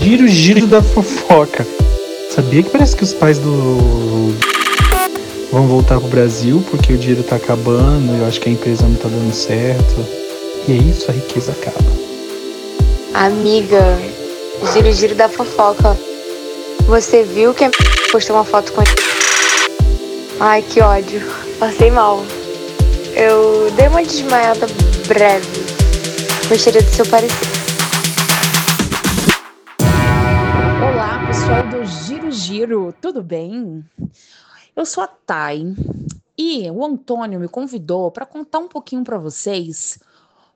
Giro, giro da fofoca. Sabia que parece que os pais do. vão voltar pro Brasil porque o dinheiro tá acabando, eu acho que a empresa não tá dando certo. E é isso, a riqueza acaba. Amiga, giro, giro da fofoca. Você viu que postou uma foto com. Ai, que ódio. Passei mal. Eu dei uma desmaiada breve. Gostaria do seu parecer. Giro, tudo bem? Eu sou a Thay e o Antônio me convidou para contar um pouquinho para vocês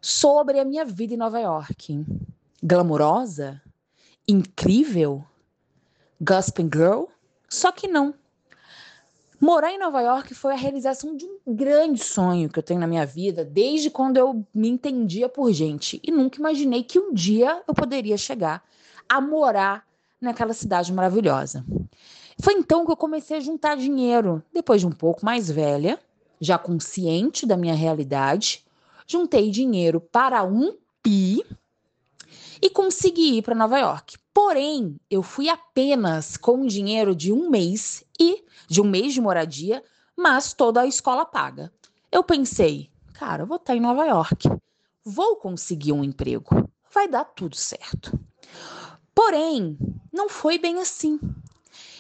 sobre a minha vida em Nova York. Glamurosa? Incrível? Gospel Girl? Só que não. Morar em Nova York foi a realização de um grande sonho que eu tenho na minha vida desde quando eu me entendia por gente e nunca imaginei que um dia eu poderia chegar a morar naquela cidade maravilhosa. Foi então que eu comecei a juntar dinheiro, depois de um pouco mais velha, já consciente da minha realidade, juntei dinheiro para um pi e consegui ir para Nova York. Porém, eu fui apenas com dinheiro de um mês e de um mês de moradia, mas toda a escola paga. Eu pensei, cara, eu vou estar em Nova York, vou conseguir um emprego, vai dar tudo certo. Porém, não foi bem assim.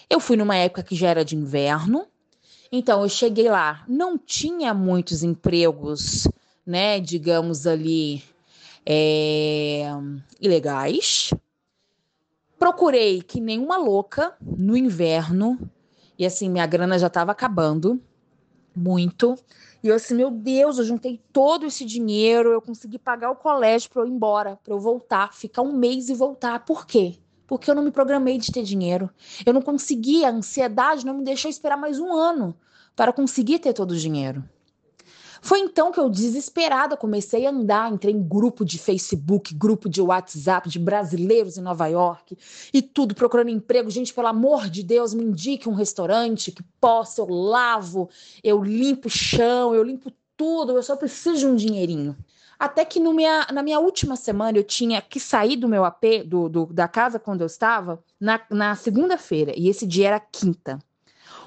Eu fui numa época que já era de inverno, então eu cheguei lá, não tinha muitos empregos, né, digamos ali, é, ilegais. Procurei que nem uma louca no inverno, e assim, minha grana já estava acabando muito. E eu assim, meu Deus, eu juntei todo esse dinheiro, eu consegui pagar o colégio para eu ir embora, para eu voltar, ficar um mês e voltar. Por quê? Porque eu não me programei de ter dinheiro. Eu não consegui, a ansiedade não me deixou esperar mais um ano para conseguir ter todo o dinheiro. Foi então que eu, desesperada, comecei a andar, entrei em grupo de Facebook, grupo de WhatsApp de brasileiros em Nova York e tudo, procurando emprego. Gente, pelo amor de Deus, me indique um restaurante que possa, eu lavo, eu limpo o chão, eu limpo tudo, eu só preciso de um dinheirinho. Até que minha, na minha última semana eu tinha que sair do meu AP, do, do da casa quando eu estava, na, na segunda-feira, e esse dia era quinta.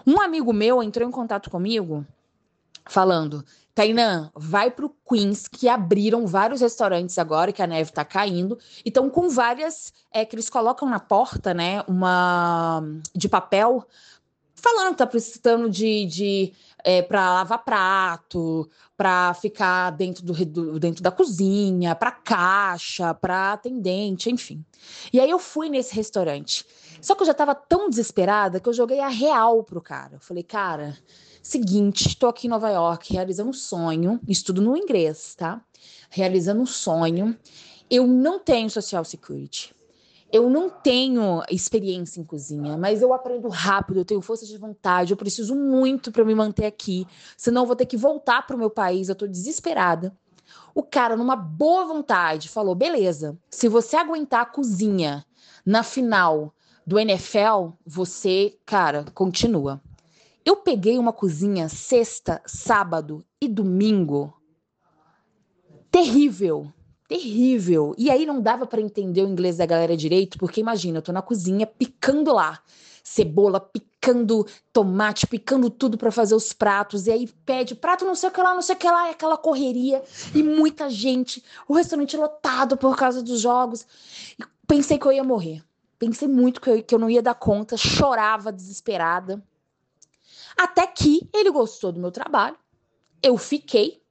Um amigo meu entrou em contato comigo falando: Tainan, vai pro Queens, que abriram vários restaurantes agora, que a neve tá caindo. Então, com várias. É, que eles colocam na porta, né? Uma. de papel, falando que tá precisando de. de é, para lavar prato, para ficar dentro, do, do, dentro da cozinha, para caixa, para atendente, enfim. E aí eu fui nesse restaurante. Só que eu já tava tão desesperada que eu joguei a real pro cara. Eu falei, cara, Seguinte, estou aqui em Nova York realizando um sonho, estudo no inglês, tá? Realizando um sonho. Eu não tenho social security. Eu não tenho experiência em cozinha, mas eu aprendo rápido, eu tenho força de vontade, eu preciso muito para me manter aqui, senão eu vou ter que voltar para o meu país, eu estou desesperada. O cara, numa boa vontade, falou: beleza, se você aguentar a cozinha na final do NFL, você, cara, continua. Eu peguei uma cozinha sexta, sábado e domingo. Terrível, terrível. E aí não dava para entender o inglês da galera direito, porque imagina, eu tô na cozinha picando lá, cebola, picando tomate, picando tudo para fazer os pratos. E aí pede prato não sei o que lá, não sei o que lá, é aquela correria e muita gente, o restaurante lotado por causa dos jogos. pensei que eu ia morrer. Pensei muito que eu, que eu não ia dar conta, chorava desesperada. Até que ele gostou do meu trabalho, eu fiquei.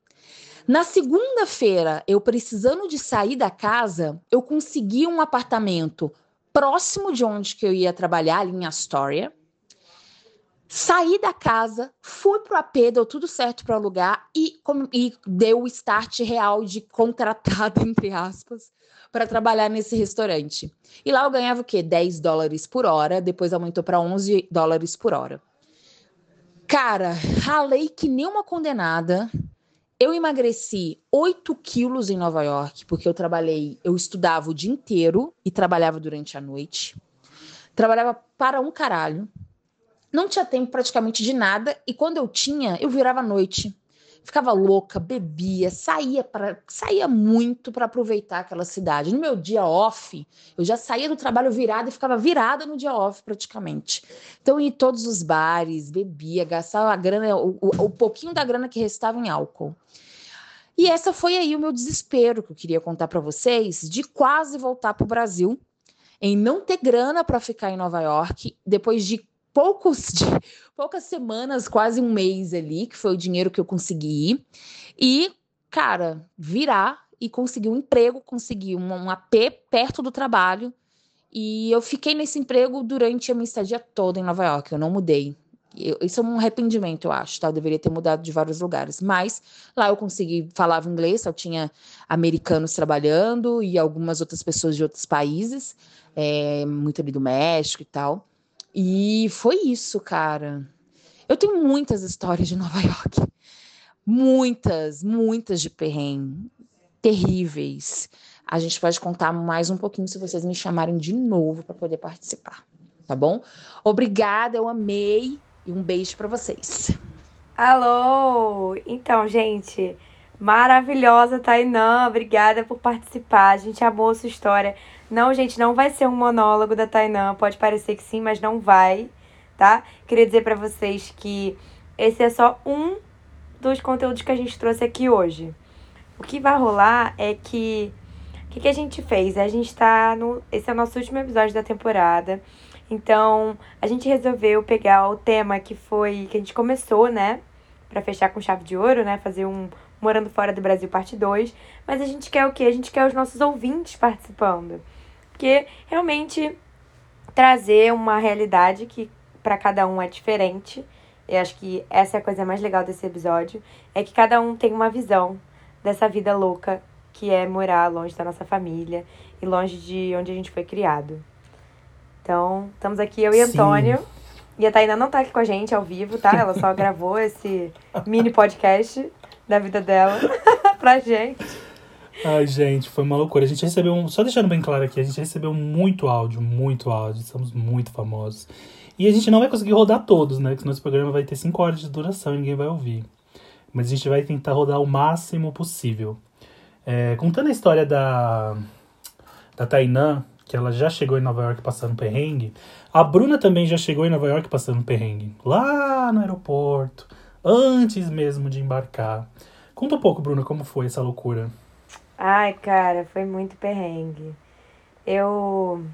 Na segunda-feira, eu precisando de sair da casa, eu consegui um apartamento próximo de onde que eu ia trabalhar, ali em Astoria. Saí da casa, fui pro AP, deu tudo certo para alugar e, e deu o start real de contratada, entre aspas, para trabalhar nesse restaurante. E lá eu ganhava o quê? 10 dólares por hora, depois aumentou para 11 dólares por hora. Cara, ralei que nem uma condenada. Eu emagreci 8 quilos em Nova York, porque eu trabalhei, eu estudava o dia inteiro e trabalhava durante a noite. Trabalhava para um caralho. Não tinha tempo praticamente de nada, e quando eu tinha, eu virava noite. Ficava louca, bebia, saía para saía muito para aproveitar aquela cidade. No meu dia off, eu já saía do trabalho virada e ficava virada no dia off praticamente. Então ia em todos os bares, bebia, gastava a grana, o, o, o pouquinho da grana que restava em álcool. E essa foi aí o meu desespero que eu queria contar para vocês de quase voltar para o Brasil, em não ter grana para ficar em Nova York, depois de poucos poucas semanas, quase um mês ali, que foi o dinheiro que eu consegui. E, cara, virar e conseguir um emprego, conseguir um, um AP perto do trabalho. E eu fiquei nesse emprego durante a minha estadia toda em Nova York, eu não mudei. Eu, isso é um arrependimento, eu acho, tá? Eu deveria ter mudado de vários lugares. Mas lá eu consegui, falava inglês, só tinha americanos trabalhando e algumas outras pessoas de outros países, é, muito ali do México e tal. E foi isso, cara. Eu tenho muitas histórias de Nova York. Muitas, muitas de perrengue. Terríveis. A gente pode contar mais um pouquinho se vocês me chamarem de novo para poder participar. Tá bom? Obrigada, eu amei. E um beijo para vocês. Alô! Então, gente, maravilhosa, Tainã. Obrigada por participar. A gente amou sua história. Não, gente, não vai ser um monólogo da Tainã. Pode parecer que sim, mas não vai, tá? Queria dizer para vocês que esse é só um dos conteúdos que a gente trouxe aqui hoje. O que vai rolar é que. O que, que a gente fez? A gente tá no. Esse é o nosso último episódio da temporada. Então, a gente resolveu pegar o tema que foi. que a gente começou, né? Pra fechar com chave de ouro, né? Fazer um Morando Fora do Brasil, parte 2. Mas a gente quer o quê? A gente quer os nossos ouvintes participando porque realmente trazer uma realidade que para cada um é diferente. Eu acho que essa é a coisa mais legal desse episódio, é que cada um tem uma visão dessa vida louca que é morar longe da nossa família e longe de onde a gente foi criado. Então, estamos aqui eu e Sim. Antônio. E a Taina não tá aqui com a gente ao vivo, tá? Ela só gravou esse mini podcast da vida dela pra gente. Ai, gente, foi uma loucura. A gente recebeu um. Só deixando bem claro aqui, a gente recebeu muito áudio, muito áudio. Estamos muito famosos. E a gente não vai conseguir rodar todos, né? Porque senão esse programa vai ter 5 horas de duração e ninguém vai ouvir. Mas a gente vai tentar rodar o máximo possível. É, contando a história da, da Tainã, que ela já chegou em Nova York passando perrengue. A Bruna também já chegou em Nova York passando perrengue. Lá no aeroporto, antes mesmo de embarcar. Conta um pouco, Bruna, como foi essa loucura. Ai, cara, foi muito perrengue. Eu.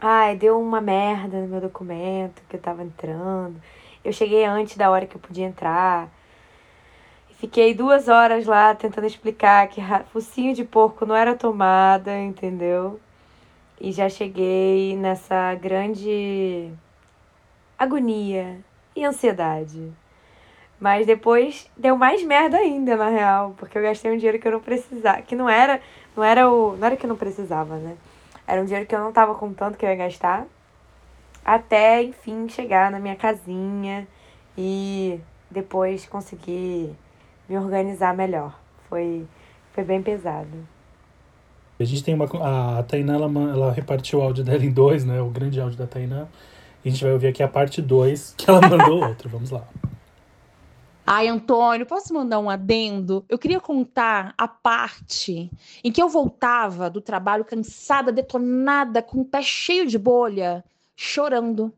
Ai, deu uma merda no meu documento que eu tava entrando. Eu cheguei antes da hora que eu podia entrar. Fiquei duas horas lá tentando explicar que focinho de porco não era tomada, entendeu? E já cheguei nessa grande agonia e ansiedade. Mas depois deu mais merda ainda, na real, porque eu gastei um dinheiro que eu não precisava, que não era, não era o, não era que eu não precisava, né? Era um dinheiro que eu não tava contando que eu ia gastar. Até, enfim, chegar na minha casinha e depois conseguir me organizar melhor. Foi, foi bem pesado. A gente tem uma. A Tainá, ela, ela repartiu o áudio dela em dois, né? O grande áudio da Tainá. E a gente vai ouvir aqui a parte 2, que ela mandou outro. Vamos lá. Ai, Antônio, posso mandar um adendo? Eu queria contar a parte em que eu voltava do trabalho cansada, detonada, com o pé cheio de bolha, chorando.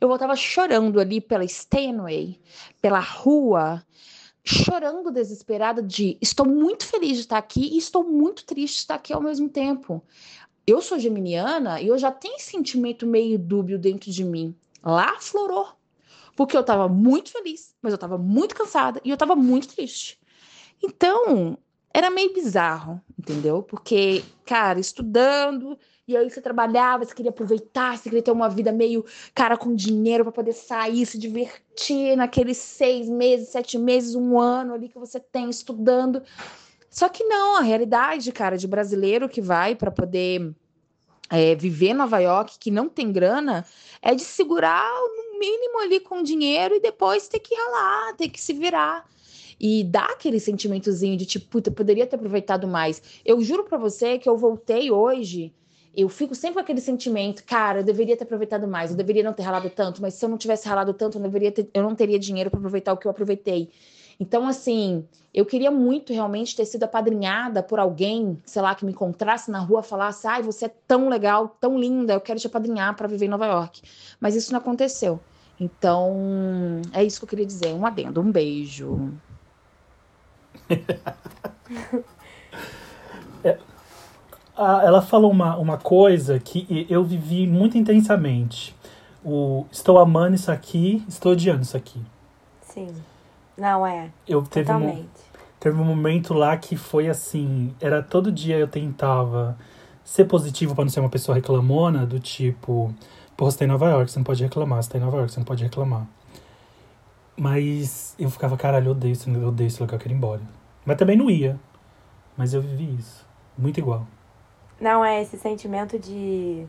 Eu voltava chorando ali pela Stanway, pela rua, chorando desesperada de estou muito feliz de estar aqui e estou muito triste de estar aqui ao mesmo tempo. Eu sou geminiana e eu já tenho sentimento meio dúbio dentro de mim. Lá florou porque eu tava muito feliz, mas eu tava muito cansada e eu tava muito triste. Então, era meio bizarro, entendeu? Porque, cara, estudando, e aí você trabalhava, você queria aproveitar, você queria ter uma vida meio cara com dinheiro para poder sair, se divertir naqueles seis meses, sete meses, um ano ali que você tem estudando. Só que não, a realidade, cara, de brasileiro que vai para poder é, viver em Nova York, que não tem grana, é de segurar mínimo ali com dinheiro e depois ter que ralar, ter que se virar. E dá aquele sentimentozinho de tipo, puta, poderia ter aproveitado mais. Eu juro para você que eu voltei hoje, eu fico sempre com aquele sentimento, cara, eu deveria ter aproveitado mais, eu deveria não ter ralado tanto, mas se eu não tivesse ralado tanto, eu, deveria ter, eu não teria dinheiro para aproveitar o que eu aproveitei. Então, assim, eu queria muito realmente ter sido apadrinhada por alguém, sei lá, que me encontrasse na rua, falasse: ai, você é tão legal, tão linda, eu quero te apadrinhar para viver em Nova York. Mas isso não aconteceu. Então, é isso que eu queria dizer. Um adendo, um beijo. é, ela falou uma, uma coisa que eu vivi muito intensamente. O estou amando isso aqui, estou odiando isso aqui. Sim. Não é. Eu teve Totalmente. Um, teve um momento lá que foi assim, era todo dia eu tentava ser positivo para não ser uma pessoa reclamona, do tipo, pô, você tá em Nova York, você não pode reclamar, você tá em Nova York, você não pode reclamar. Mas eu ficava, caralho, eu odeio, eu odeio esse lugar, eu quero ir embora. Mas também não ia. Mas eu vivi isso. Muito igual. Não, é esse sentimento de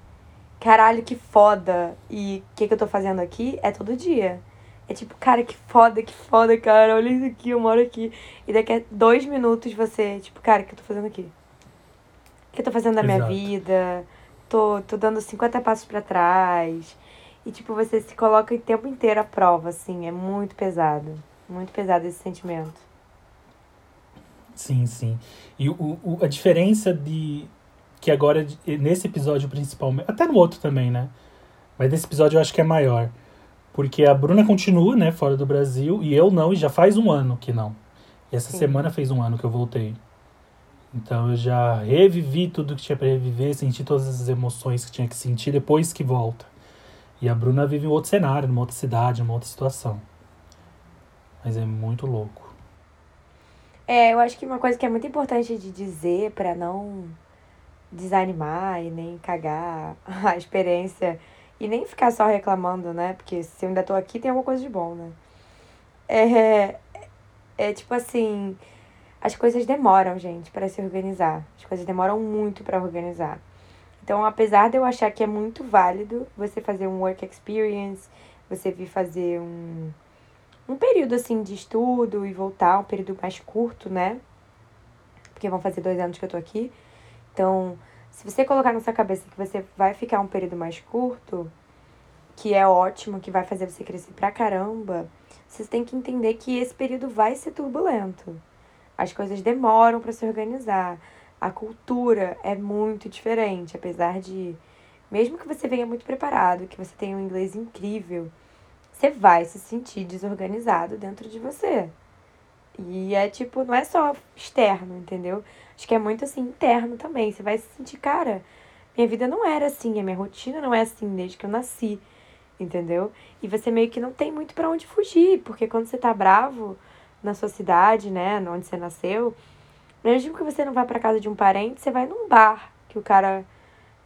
caralho, que foda. E o que, que eu tô fazendo aqui é todo dia. É tipo, cara, que foda, que foda, cara. Olha isso aqui, eu moro aqui. E daqui a dois minutos você, tipo, cara, o que eu tô fazendo aqui? O que eu tô fazendo na minha vida? Tô, tô dando 50 passos para trás. E, tipo, você se coloca o tempo inteiro à prova, assim. É muito pesado. Muito pesado esse sentimento. Sim, sim. E o, o, a diferença de. Que agora, nesse episódio principalmente. Até no outro também, né? Mas nesse episódio eu acho que é maior. Porque a Bruna continua, né, fora do Brasil. E eu não, e já faz um ano que não. E essa sim. semana fez um ano que eu voltei. Então eu já revivi tudo que tinha para reviver, senti todas as emoções que tinha que sentir depois que volta. E a Bruna vive em outro cenário, numa outra cidade, numa outra situação. Mas é muito louco. É, eu acho que uma coisa que é muito importante de dizer para não desanimar e nem cagar a experiência e nem ficar só reclamando, né? Porque se eu ainda tô aqui, tem alguma coisa de bom, né? É, é tipo assim, as coisas demoram, gente, para se organizar. As coisas demoram muito para organizar. Então, apesar de eu achar que é muito válido você fazer um work experience, você vir fazer um um período assim de estudo e voltar, um período mais curto, né? Porque vão fazer dois anos que eu tô aqui. Então, se você colocar na sua cabeça que você vai ficar um período mais curto, que é ótimo, que vai fazer você crescer pra caramba, você tem que entender que esse período vai ser turbulento. As coisas demoram para se organizar. A cultura é muito diferente, apesar de mesmo que você venha muito preparado, que você tenha um inglês incrível, você vai se sentir desorganizado dentro de você. E é tipo, não é só externo, entendeu? Acho que é muito assim interno também. Você vai se sentir, cara, minha vida não era assim, a minha rotina não é assim desde que eu nasci, entendeu? E você meio que não tem muito para onde fugir, porque quando você tá bravo na sua cidade, né, onde você nasceu, mesmo que você não vá para casa de um parente, você vai num bar que o cara,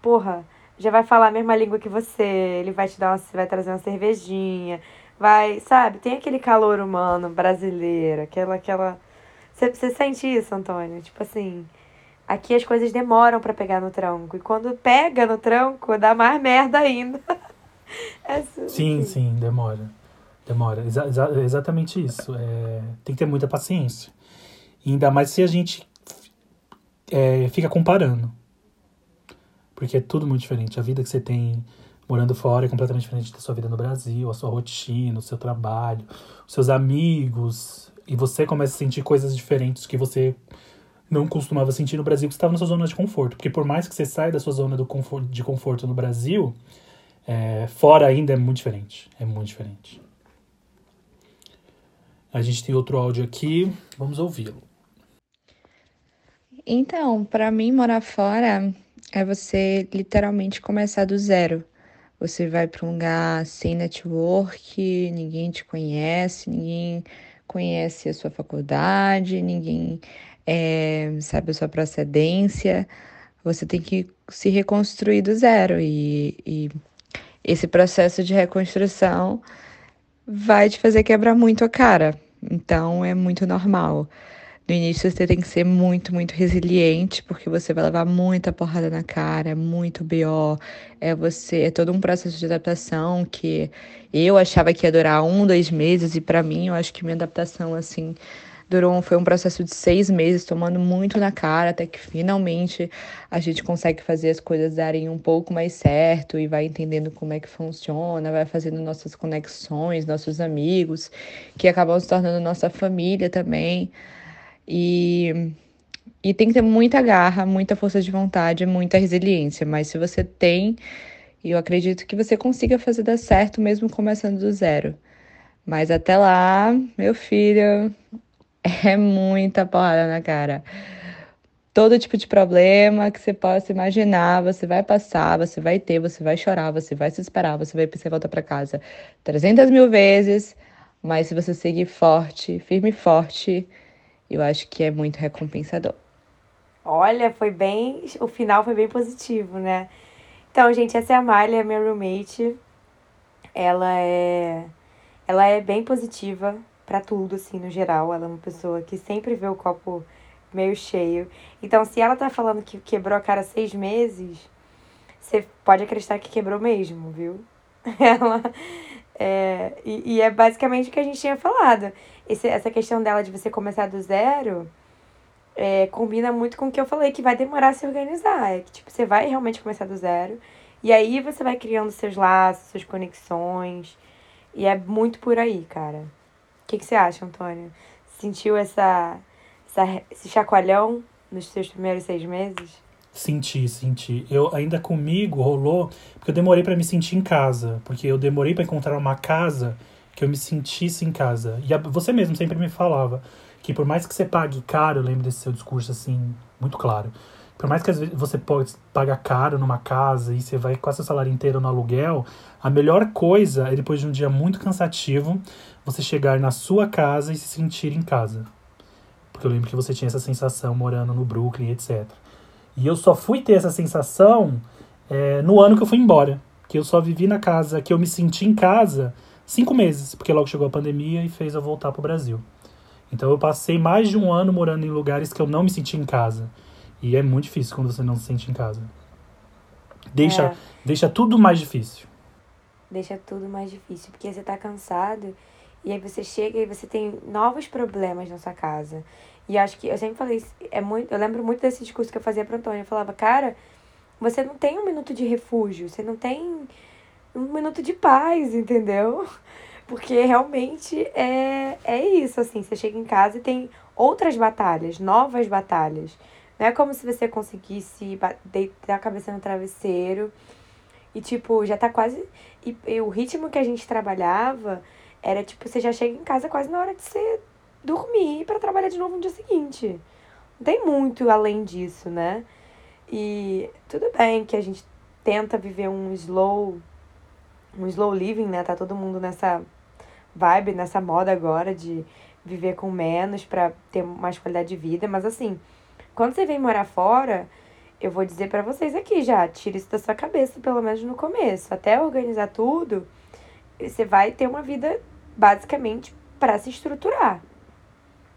porra, já vai falar a mesma língua que você, ele vai te dar uma, vai trazer uma cervejinha, vai, sabe? Tem aquele calor humano brasileiro, aquela aquela você, você sente isso, Antônio? Tipo assim, aqui as coisas demoram para pegar no tranco e quando pega no tranco, dá mais merda ainda. é sim, sim, demora. Demora. Exa exa exatamente isso. É, tem que ter muita paciência. Ainda mais se a gente é, fica comparando. Porque é tudo muito diferente. A vida que você tem morando fora é completamente diferente da sua vida no Brasil, a sua rotina, o seu trabalho, os seus amigos. E você começa a sentir coisas diferentes que você não costumava sentir no Brasil, que estava na sua zona de conforto. Porque por mais que você saia da sua zona do conforto, de conforto no Brasil, é, fora ainda é muito diferente. É muito diferente. A gente tem outro áudio aqui, vamos ouvi-lo. Então, para mim, morar fora é você literalmente começar do zero. Você vai para um lugar sem network, ninguém te conhece, ninguém conhece a sua faculdade, ninguém é, sabe a sua procedência. Você tem que se reconstruir do zero e, e esse processo de reconstrução vai te fazer quebrar muito a cara. Então é muito normal. No início você tem que ser muito, muito resiliente, porque você vai levar muita porrada na cara, muito BO, é você, é todo um processo de adaptação que eu achava que ia durar um, dois meses, e para mim eu acho que minha adaptação, assim, Durou, foi um processo de seis meses, tomando muito na cara, até que finalmente a gente consegue fazer as coisas darem um pouco mais certo e vai entendendo como é que funciona, vai fazendo nossas conexões, nossos amigos, que acabam se tornando nossa família também. E, e tem que ter muita garra, muita força de vontade, muita resiliência. Mas se você tem, eu acredito que você consiga fazer dar certo mesmo começando do zero. Mas até lá, meu filho, é muita porrada na cara. Todo tipo de problema que você possa imaginar, você vai passar, você vai ter, você vai chorar, você vai se esperar, você vai precisar voltar para casa 300 mil vezes. Mas se você seguir forte, firme e forte, eu acho que é muito recompensador. Olha, foi bem. O final foi bem positivo, né? Então, gente, essa é a Malha, minha roommate. Ela é. Ela é bem positiva para tudo, assim, no geral. Ela é uma pessoa que sempre vê o copo meio cheio. Então, se ela tá falando que quebrou a cara seis meses, você pode acreditar que quebrou mesmo, viu? Ela. É, e, e é basicamente o que a gente tinha falado. Esse, essa questão dela de você começar do zero é, combina muito com o que eu falei, que vai demorar a se organizar. É que, tipo, você vai realmente começar do zero. E aí você vai criando seus laços, suas conexões. E é muito por aí, cara. O que, que você acha, Antônio? Sentiu essa, essa, esse chacoalhão nos seus primeiros seis meses? Senti, senti. Eu ainda comigo rolou, porque eu demorei para me sentir em casa, porque eu demorei para encontrar uma casa que eu me sentisse em casa. E a, você mesmo sempre me falava que por mais que você pague caro, eu lembro desse seu discurso assim, muito claro. Por mais que às vezes você pode pagar caro numa casa e você vai quase o salário inteiro no aluguel, a melhor coisa é depois de um dia muito cansativo, você chegar na sua casa e se sentir em casa. Porque eu lembro que você tinha essa sensação morando no Brooklyn, etc. E eu só fui ter essa sensação é, no ano que eu fui embora. Que eu só vivi na casa, que eu me senti em casa cinco meses, porque logo chegou a pandemia e fez eu voltar para o Brasil. Então eu passei mais de um ano morando em lugares que eu não me senti em casa. E é muito difícil quando você não se sente em casa. Deixa, é. deixa tudo mais difícil. Deixa tudo mais difícil, porque você tá cansado e aí você chega e você tem novos problemas na sua casa. E acho que eu sempre falei, é muito, eu lembro muito desse discurso que eu fazia para Antônio, eu falava, cara, você não tem um minuto de refúgio, você não tem um minuto de paz, entendeu? Porque realmente é, é isso, assim, você chega em casa e tem outras batalhas, novas batalhas. Não é como se você conseguisse deitar a cabeça no travesseiro e, tipo, já tá quase. E, e o ritmo que a gente trabalhava era, tipo, você já chega em casa quase na hora de você dormir para trabalhar de novo no dia seguinte. Não tem muito além disso, né? E tudo bem que a gente tenta viver um slow um slow living, né? Tá todo mundo nessa vibe, nessa moda agora de viver com menos para ter mais qualidade de vida, mas assim, quando você vem morar fora, eu vou dizer para vocês aqui já, tira isso da sua cabeça, pelo menos no começo, até organizar tudo, você vai ter uma vida basicamente para se estruturar,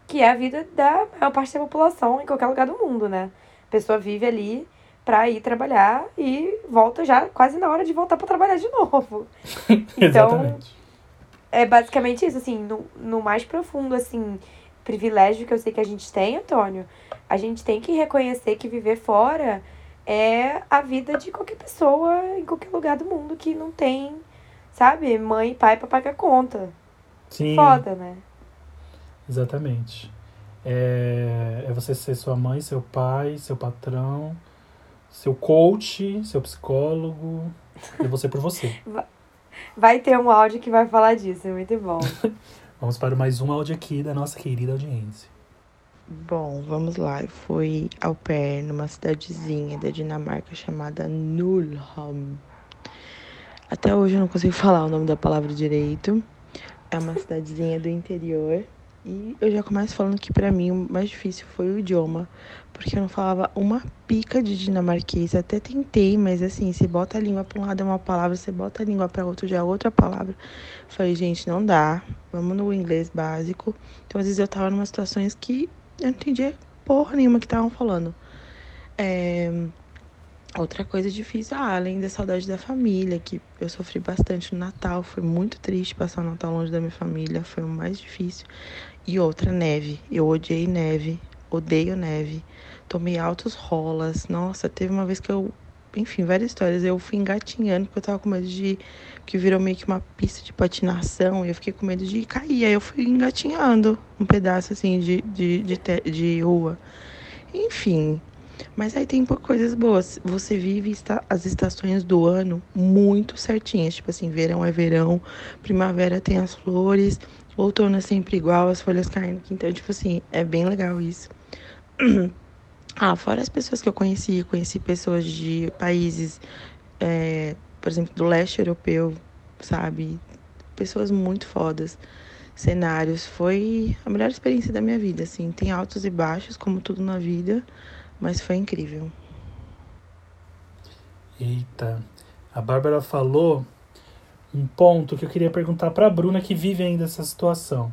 que é a vida da maior parte da população em qualquer lugar do mundo, né? A pessoa vive ali para ir trabalhar e volta já quase na hora de voltar para trabalhar de novo. então, é basicamente isso, assim, no, no mais profundo, assim, privilégio que eu sei que a gente tem, Antônio, a gente tem que reconhecer que viver fora é a vida de qualquer pessoa em qualquer lugar do mundo que não tem, sabe, mãe e pai para pagar conta. Sim. Foda, né? Exatamente. É, é você ser sua mãe, seu pai, seu patrão seu coach, seu psicólogo, e você por você. Vai ter um áudio que vai falar disso, é muito bom. vamos para mais um áudio aqui da nossa querida audiência. Bom, vamos lá. Eu fui ao pé numa cidadezinha da Dinamarca chamada Nulholm. Até hoje eu não consigo falar o nome da palavra direito. É uma cidadezinha do interior. E eu já começo falando que para mim o mais difícil foi o idioma, porque eu não falava uma pica de dinamarquês. Até tentei, mas assim, você bota a língua para um lado é uma palavra, você bota a língua para outro já é outra palavra. Falei, gente, não dá. Vamos no inglês básico. Então, às vezes eu tava numa situações que eu não entendia porra nenhuma que estavam falando. É... Outra coisa difícil, ah, além da saudade da família, que eu sofri bastante no Natal, foi muito triste passar o Natal longe da minha família, foi o mais difícil. E outra, neve. Eu odiei neve, odeio neve. Tomei altos rolas. Nossa, teve uma vez que eu. Enfim, várias histórias. Eu fui engatinhando porque eu tava com medo de. que virou meio que uma pista de patinação e eu fiquei com medo de cair. Aí eu fui engatinhando um pedaço assim de, de, de, de, de rua. Enfim, mas aí tem coisas boas. Você vive as estações do ano muito certinhas. Tipo assim, verão é verão, primavera tem as flores, outono é sempre igual, as folhas caindo. Então, tipo assim, é bem legal isso. Ah, fora as pessoas que eu conheci, conheci pessoas de países, é, por exemplo, do leste europeu, sabe? Pessoas muito fodas, cenários. Foi a melhor experiência da minha vida, assim. Tem altos e baixos, como tudo na vida, mas foi incrível. Eita, a Bárbara falou um ponto que eu queria perguntar para a Bruna que vive ainda essa situação.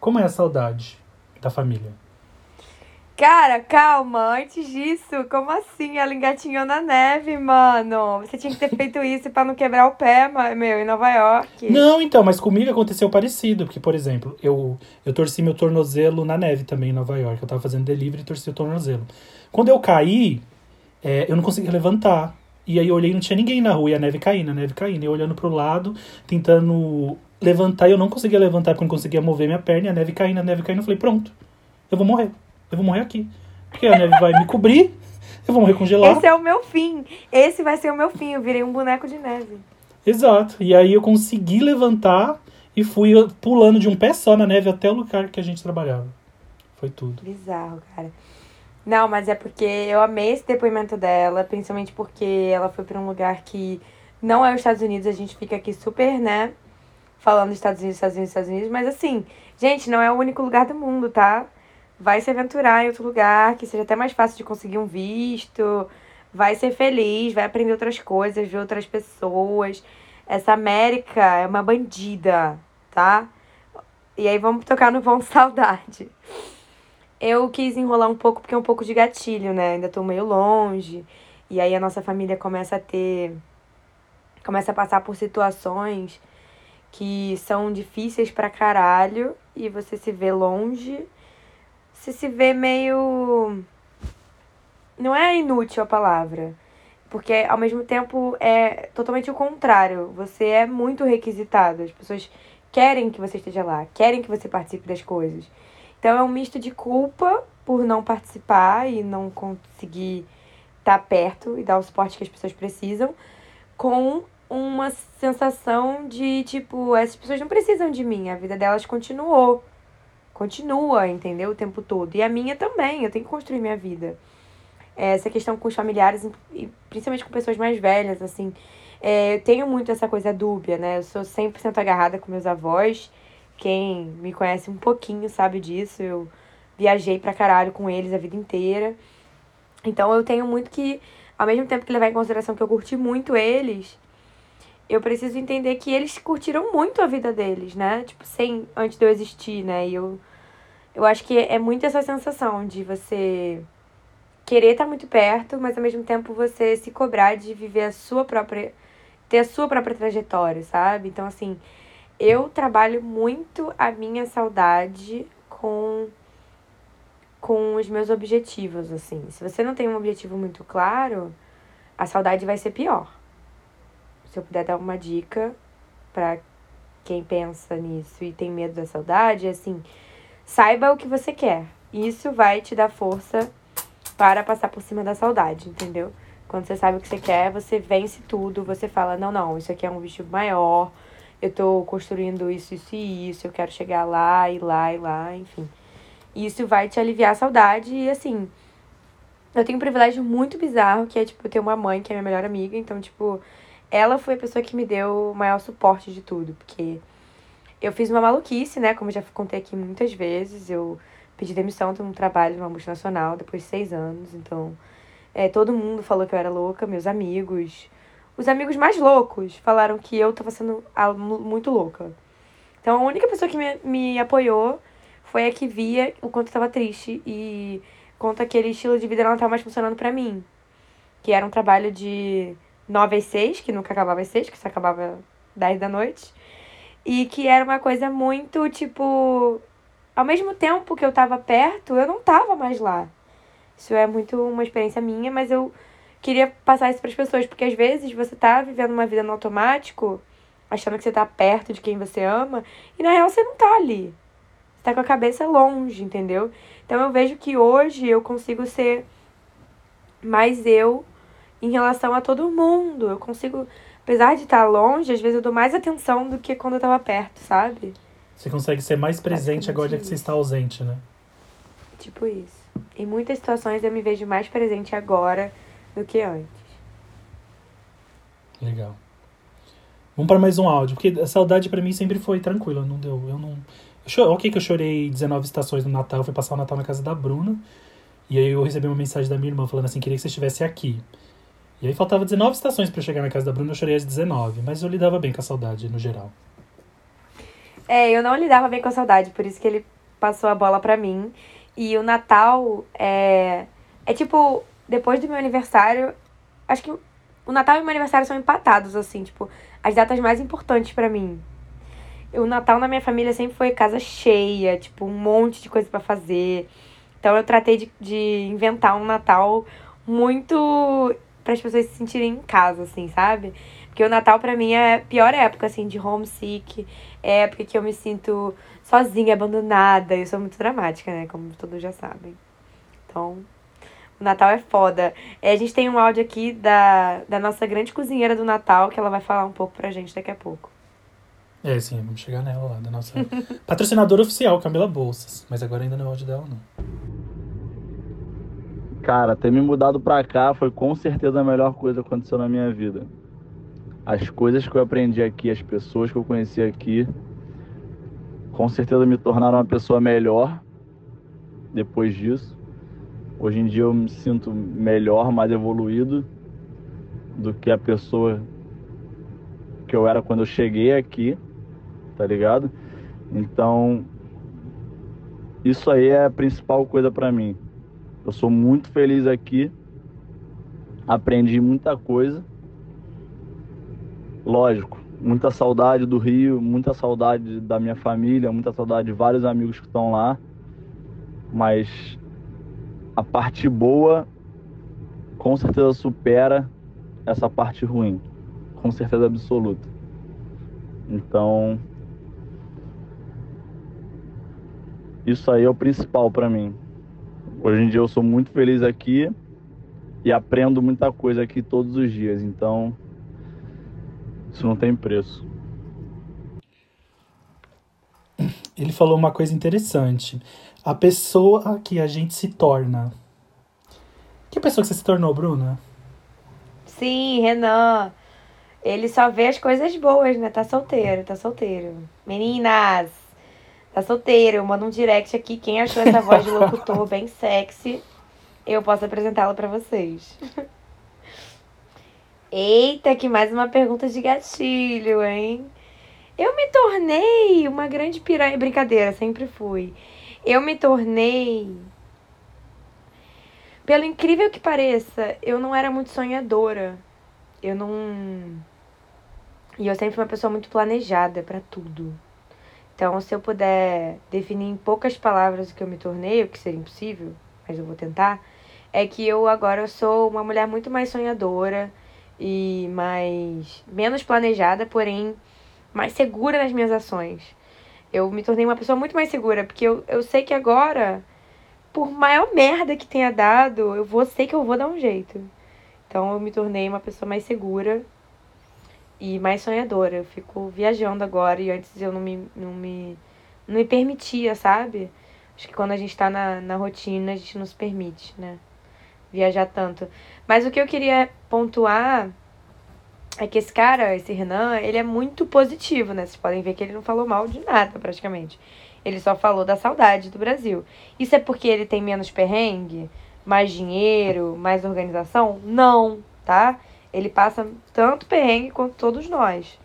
Como é a saudade da família? Cara, calma, antes disso, como assim? Ela engatinhou na neve, mano. Você tinha que ter feito isso para não quebrar o pé, meu, em Nova York. Não, então, mas comigo aconteceu parecido. Porque, por exemplo, eu, eu torci meu tornozelo na neve também em Nova York. Eu tava fazendo delivery e torci o tornozelo. Quando eu caí, é, eu não conseguia levantar. E aí eu olhei e não tinha ninguém na rua, e a neve caindo, a neve caindo. E eu olhando pro lado, tentando levantar, e eu não conseguia levantar porque eu não conseguia mover minha perna, e a neve caindo, a neve caindo. Eu falei, pronto, eu vou morrer. Eu vou morrer aqui. Porque a neve vai me cobrir, eu vou morrer congelado. Esse é o meu fim. Esse vai ser o meu fim. Eu virei um boneco de neve. Exato. E aí eu consegui levantar e fui pulando de um pé só na neve até o lugar que a gente trabalhava. Foi tudo. Bizarro, cara. Não, mas é porque eu amei esse depoimento dela, principalmente porque ela foi para um lugar que não é os Estados Unidos, a gente fica aqui super, né? Falando Estados Unidos, Estados Unidos, Estados Unidos, mas assim, gente, não é o único lugar do mundo, tá? Vai se aventurar em outro lugar, que seja até mais fácil de conseguir um visto, vai ser feliz, vai aprender outras coisas, ver outras pessoas. Essa América é uma bandida, tá? E aí vamos tocar no vão saudade. Eu quis enrolar um pouco porque é um pouco de gatilho, né? Ainda tô meio longe. E aí a nossa família começa a ter. Começa a passar por situações que são difíceis pra caralho e você se vê longe. Você se vê meio. Não é inútil a palavra. Porque ao mesmo tempo é totalmente o contrário. Você é muito requisitado. As pessoas querem que você esteja lá, querem que você participe das coisas. Então é um misto de culpa por não participar e não conseguir estar tá perto e dar o suporte que as pessoas precisam, com uma sensação de tipo, essas pessoas não precisam de mim, a vida delas continuou. Continua, entendeu? O tempo todo. E a minha também, eu tenho que construir minha vida. Essa questão com os familiares, e principalmente com pessoas mais velhas, assim. É, eu tenho muito essa coisa dúbia, né? Eu sou 100% agarrada com meus avós. Quem me conhece um pouquinho sabe disso. Eu viajei pra caralho com eles a vida inteira. Então eu tenho muito que, ao mesmo tempo que levar em consideração que eu curti muito eles, eu preciso entender que eles curtiram muito a vida deles, né? Tipo, sem antes de eu existir, né? E eu eu acho que é muito essa sensação de você querer estar muito perto, mas ao mesmo tempo você se cobrar de viver a sua própria ter a sua própria trajetória, sabe? Então assim, eu trabalho muito a minha saudade com com os meus objetivos, assim. Se você não tem um objetivo muito claro, a saudade vai ser pior. Se eu puder dar uma dica para quem pensa nisso e tem medo da saudade, é assim, saiba o que você quer. Isso vai te dar força para passar por cima da saudade, entendeu? Quando você sabe o que você quer, você vence tudo, você fala, não, não, isso aqui é um objetivo maior, eu tô construindo isso, isso e isso, eu quero chegar lá e lá e lá, enfim. Isso vai te aliviar a saudade e assim. Eu tenho um privilégio muito bizarro, que é, tipo, ter uma mãe que é minha melhor amiga. Então, tipo, ela foi a pessoa que me deu o maior suporte de tudo. Porque eu fiz uma maluquice, né? Como eu já contei aqui muitas vezes. Eu pedi demissão de um trabalho numa multinacional depois de seis anos. Então, é, todo mundo falou que eu era louca, meus amigos, os amigos mais loucos falaram que eu tava sendo muito louca. Então a única pessoa que me, me apoiou foi a que via o quanto eu tava triste e quanto aquele estilo de vida não tava mais funcionando para mim. que era um trabalho de 9 às 6, que nunca acabava às 6, que só acabava 10 da noite. E que era uma coisa muito, tipo. Ao mesmo tempo que eu tava perto, eu não tava mais lá. Isso é muito uma experiência minha, mas eu queria passar isso para as pessoas, porque às vezes você tá vivendo uma vida no automático, achando que você tá perto de quem você ama, e na real você não tá ali. Você tá com a cabeça longe, entendeu? Então eu vejo que hoje eu consigo ser mais eu em relação a todo mundo. Eu consigo, apesar de estar longe, às vezes eu dou mais atenção do que quando eu tava perto, sabe? Você consegue ser mais presente agora que você está ausente, né? Tipo isso. Em muitas situações eu me vejo mais presente agora do que antes. Legal. Vamos para mais um áudio, porque a saudade para mim sempre foi tranquila, não deu. Eu não. Eu chore... Ok, que eu chorei 19 estações no Natal, eu fui passar o Natal na casa da Bruna. E aí eu recebi uma mensagem da minha irmã falando assim: queria que você estivesse aqui. E aí faltava 19 estações para chegar na casa da Bruna, eu chorei às 19, mas eu lidava bem com a saudade no geral. É, eu não lidava bem com a saudade, por isso que ele passou a bola para mim. E o Natal é. É tipo, depois do meu aniversário. Acho que o Natal e o meu aniversário são empatados, assim, tipo, as datas mais importantes para mim. O Natal na minha família sempre foi casa cheia, tipo, um monte de coisa para fazer. Então eu tratei de, de inventar um Natal muito para as pessoas se sentirem em casa, assim, sabe? Porque o Natal para mim é a pior época, assim, de homesick. É época que eu me sinto sozinha, abandonada. Eu sou muito dramática, né? Como todos já sabem. Então, o Natal é foda. É, a gente tem um áudio aqui da, da nossa grande cozinheira do Natal, que ela vai falar um pouco pra gente daqui a pouco. É, sim, vamos chegar nela lá, da nossa patrocinadora oficial, Camila Bolsas. Mas agora ainda não é o áudio dela, não. Cara, ter me mudado pra cá foi com certeza a melhor coisa que aconteceu na minha vida as coisas que eu aprendi aqui, as pessoas que eu conheci aqui, com certeza me tornaram uma pessoa melhor depois disso. Hoje em dia eu me sinto melhor, mais evoluído do que a pessoa que eu era quando eu cheguei aqui, tá ligado? Então, isso aí é a principal coisa para mim. Eu sou muito feliz aqui, aprendi muita coisa lógico, muita saudade do Rio, muita saudade da minha família, muita saudade de vários amigos que estão lá. Mas a parte boa com certeza supera essa parte ruim, com certeza absoluta. Então, isso aí é o principal para mim. Hoje em dia eu sou muito feliz aqui e aprendo muita coisa aqui todos os dias. Então, isso não tem preço. Ele falou uma coisa interessante. A pessoa que a gente se torna. Que pessoa que você se tornou, Bruna? Sim, Renan. Ele só vê as coisas boas, né? Tá solteiro, tá solteiro. Meninas, tá solteiro. Manda um direct aqui. Quem achou essa voz de locutor bem sexy, eu posso apresentá-la para vocês. Eita, que mais uma pergunta de gatilho, hein? Eu me tornei uma grande piranha. Brincadeira, sempre fui. Eu me tornei. Pelo incrível que pareça, eu não era muito sonhadora. Eu não. E eu sempre fui uma pessoa muito planejada para tudo. Então, se eu puder definir em poucas palavras o que eu me tornei, o que seria impossível, mas eu vou tentar, é que eu agora sou uma mulher muito mais sonhadora e mais menos planejada, porém mais segura nas minhas ações. Eu me tornei uma pessoa muito mais segura, porque eu, eu sei que agora, por maior merda que tenha dado, eu vou sei que eu vou dar um jeito. Então eu me tornei uma pessoa mais segura e mais sonhadora. Eu fico viajando agora e antes eu não me, não me, não me permitia, sabe? Acho que quando a gente tá na, na rotina, a gente não se permite, né? Viajar tanto. Mas o que eu queria pontuar é que esse cara, esse Renan, ele é muito positivo, né? Vocês podem ver que ele não falou mal de nada, praticamente. Ele só falou da saudade do Brasil. Isso é porque ele tem menos perrengue, mais dinheiro, mais organização? Não, tá? Ele passa tanto perrengue quanto todos nós.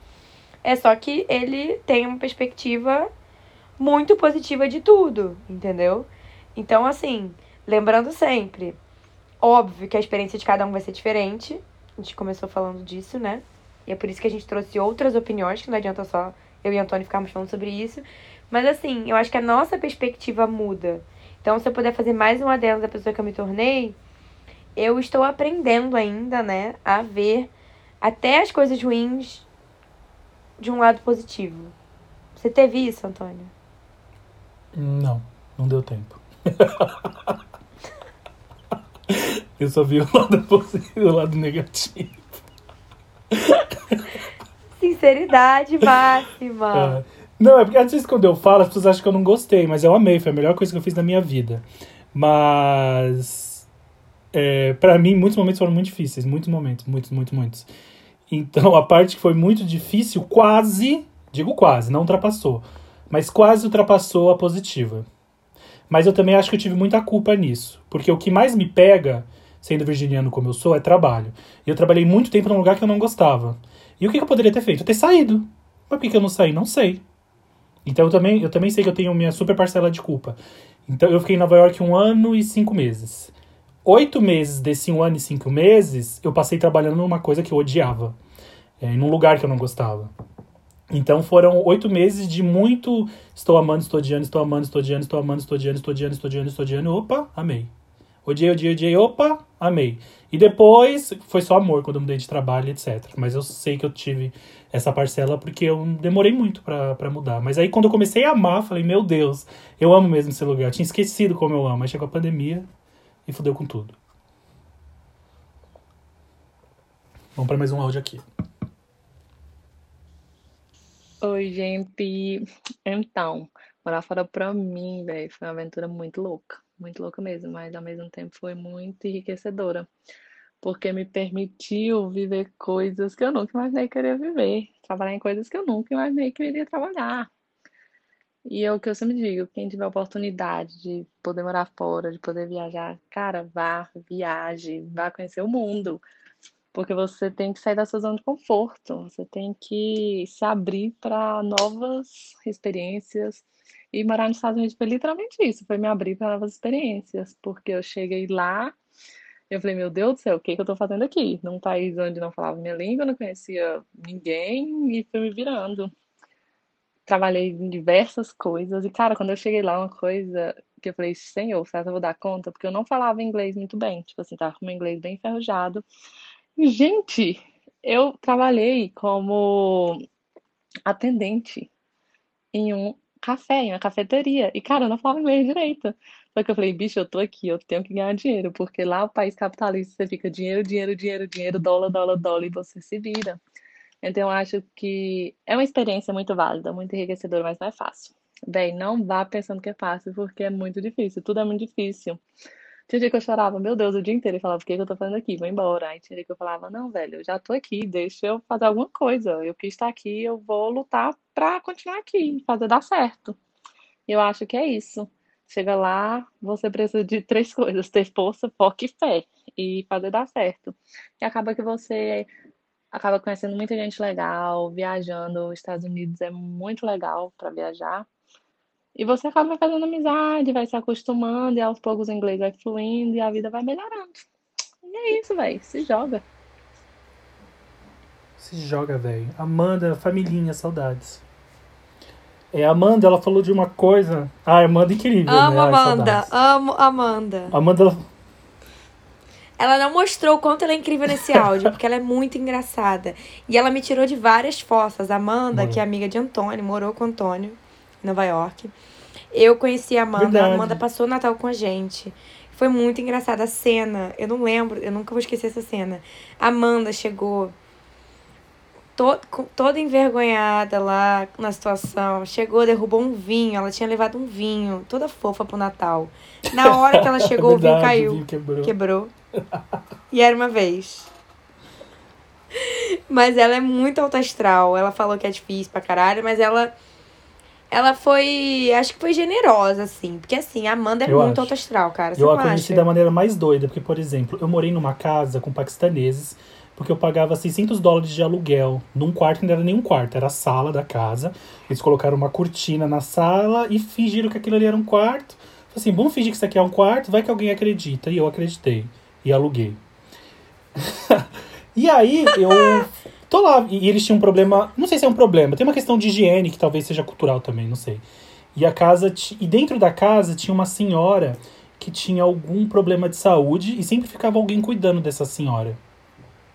É só que ele tem uma perspectiva muito positiva de tudo, entendeu? Então, assim, lembrando sempre, Óbvio que a experiência de cada um vai ser diferente. A gente começou falando disso, né? E é por isso que a gente trouxe outras opiniões, que não adianta só eu e Antônio ficarmos falando sobre isso. Mas assim, eu acho que a nossa perspectiva muda. Então, se eu puder fazer mais um adendo da pessoa que eu me tornei, eu estou aprendendo ainda, né, a ver até as coisas ruins de um lado positivo. Você teve isso, Antônio? Não, não deu tempo. eu só vi o lado positivo e o lado negativo. Sinceridade máxima. É. Não, é porque às vezes quando eu falo, as pessoas acham que eu não gostei, mas eu amei, foi a melhor coisa que eu fiz na minha vida. Mas. É, para mim, muitos momentos foram muito difíceis, muitos momentos, muitos, muitos, muitos. Então, a parte que foi muito difícil, quase, digo quase, não ultrapassou, mas quase ultrapassou a positiva. Mas eu também acho que eu tive muita culpa nisso, porque o que mais me pega, sendo virginiano como eu sou, é trabalho. E eu trabalhei muito tempo num lugar que eu não gostava. E o que eu poderia ter feito? ter saído. Mas por que eu não saí? Não sei. Então eu também, eu também sei que eu tenho minha super parcela de culpa. Então eu fiquei em Nova York um ano e cinco meses. Oito meses desse um ano e cinco meses, eu passei trabalhando numa coisa que eu odiava. É, num lugar que eu não gostava. Então foram oito meses de muito estou amando, estou odiando, estou amando, estou odiando, estou amando, estou odiando, estou odiando, estou odiando, estou odiando. Opa, amei. Odiei, odiei, odiei, opa, amei. E depois foi só amor quando eu mudei de trabalho, etc. Mas eu sei que eu tive essa parcela porque eu demorei muito para mudar. Mas aí quando eu comecei a amar, falei, meu Deus, eu amo mesmo esse lugar. Eu tinha esquecido como eu amo. Aí chegou a pandemia e fudeu com tudo. Vamos para mais um áudio aqui. Oi, gente. Então, morar fora pra mim, velho, foi uma aventura muito louca. Muito louca mesmo, mas ao mesmo tempo foi muito enriquecedora porque me permitiu viver coisas que eu nunca imaginei que queria viver, trabalhar em coisas que eu nunca imaginei que iria trabalhar. E é o que eu sempre digo, quem tiver oportunidade de poder morar fora, de poder viajar, cara, vá, viaje, vá conhecer o mundo. Porque você tem que sair da sua zona de conforto, você tem que se abrir para novas experiências. E morar nos Estados Unidos foi literalmente isso, foi me abrir para novas experiências, porque eu cheguei lá eu falei, meu Deus do céu, o que, que eu tô fazendo aqui? Num país onde não falava minha língua, não conhecia ninguém e fui me virando. Trabalhei em diversas coisas e, cara, quando eu cheguei lá, uma coisa que eu falei, senhor, será que eu vou dar conta? Porque eu não falava inglês muito bem, tipo assim, tava com meu inglês bem enferrujado. E, gente, eu trabalhei como atendente em um café, em uma cafeteria. E, cara, eu não falava inglês direito. Só que eu falei, bicho, eu tô aqui, eu tenho que ganhar dinheiro, porque lá o país capitalista você fica dinheiro, dinheiro, dinheiro, dinheiro, dólar, dólar, dólar, e você se vira. Então eu acho que é uma experiência muito válida, muito enriquecedora, mas não é fácil. Bem, não vá pensando que é fácil, porque é muito difícil, tudo é muito difícil. Tinha dia que eu chorava, meu Deus, o dia inteiro, e falava, o que, que eu tô fazendo aqui? Vou embora. Aí tinha dia que eu falava, não, velho, eu já tô aqui, deixa eu fazer alguma coisa. Eu quis estar aqui, eu vou lutar pra continuar aqui, fazer dar certo. Eu acho que é isso. Chega lá, você precisa de três coisas: ter força, foco e fé. E fazer dar certo. E acaba que você acaba conhecendo muita gente legal, viajando. Os Estados Unidos é muito legal para viajar. E você acaba fazendo amizade, vai se acostumando, e aos poucos o inglês vai fluindo e a vida vai melhorando. E é isso, velho. Se joga. Se joga, velho. Amanda, familhinha, saudades. É, a Amanda, ela falou de uma coisa. Ah, Amanda incrível. Amo né? Amanda, Ai, amo Amanda. Amanda. Ela... ela não mostrou o quanto ela é incrível nesse áudio, porque ela é muito engraçada. E ela me tirou de várias fossas. Amanda, que é amiga de Antônio, morou com Antônio Nova York. Eu conheci a Amanda, Verdade. a Amanda passou o Natal com a gente. Foi muito engraçada a cena. Eu não lembro, eu nunca vou esquecer essa cena. A Amanda chegou to, toda envergonhada lá na situação. Chegou, derrubou um vinho. Ela tinha levado um vinho, toda fofa pro Natal. Na hora que ela chegou, Verdade, o vinho caiu. O vinho quebrou. quebrou. E era uma vez. Mas ela é muito alta astral. Ela falou que é difícil pra caralho, mas ela. Ela foi. Acho que foi generosa, assim. Porque assim, a Amanda é eu muito acho. cara. Você eu a conheci da maneira mais doida, porque, por exemplo, eu morei numa casa com paquistaneses porque eu pagava 600 dólares de aluguel num quarto, não era nem um quarto, era a sala da casa. Eles colocaram uma cortina na sala e fingiram que aquilo ali era um quarto. Falei assim, vamos fingir que isso aqui é um quarto, vai que alguém acredita. E eu acreditei. e aluguei. e aí eu tô lá, e eles tinham um problema, não sei se é um problema, tem uma questão de higiene que talvez seja cultural também, não sei. E a casa, e dentro da casa tinha uma senhora que tinha algum problema de saúde e sempre ficava alguém cuidando dessa senhora.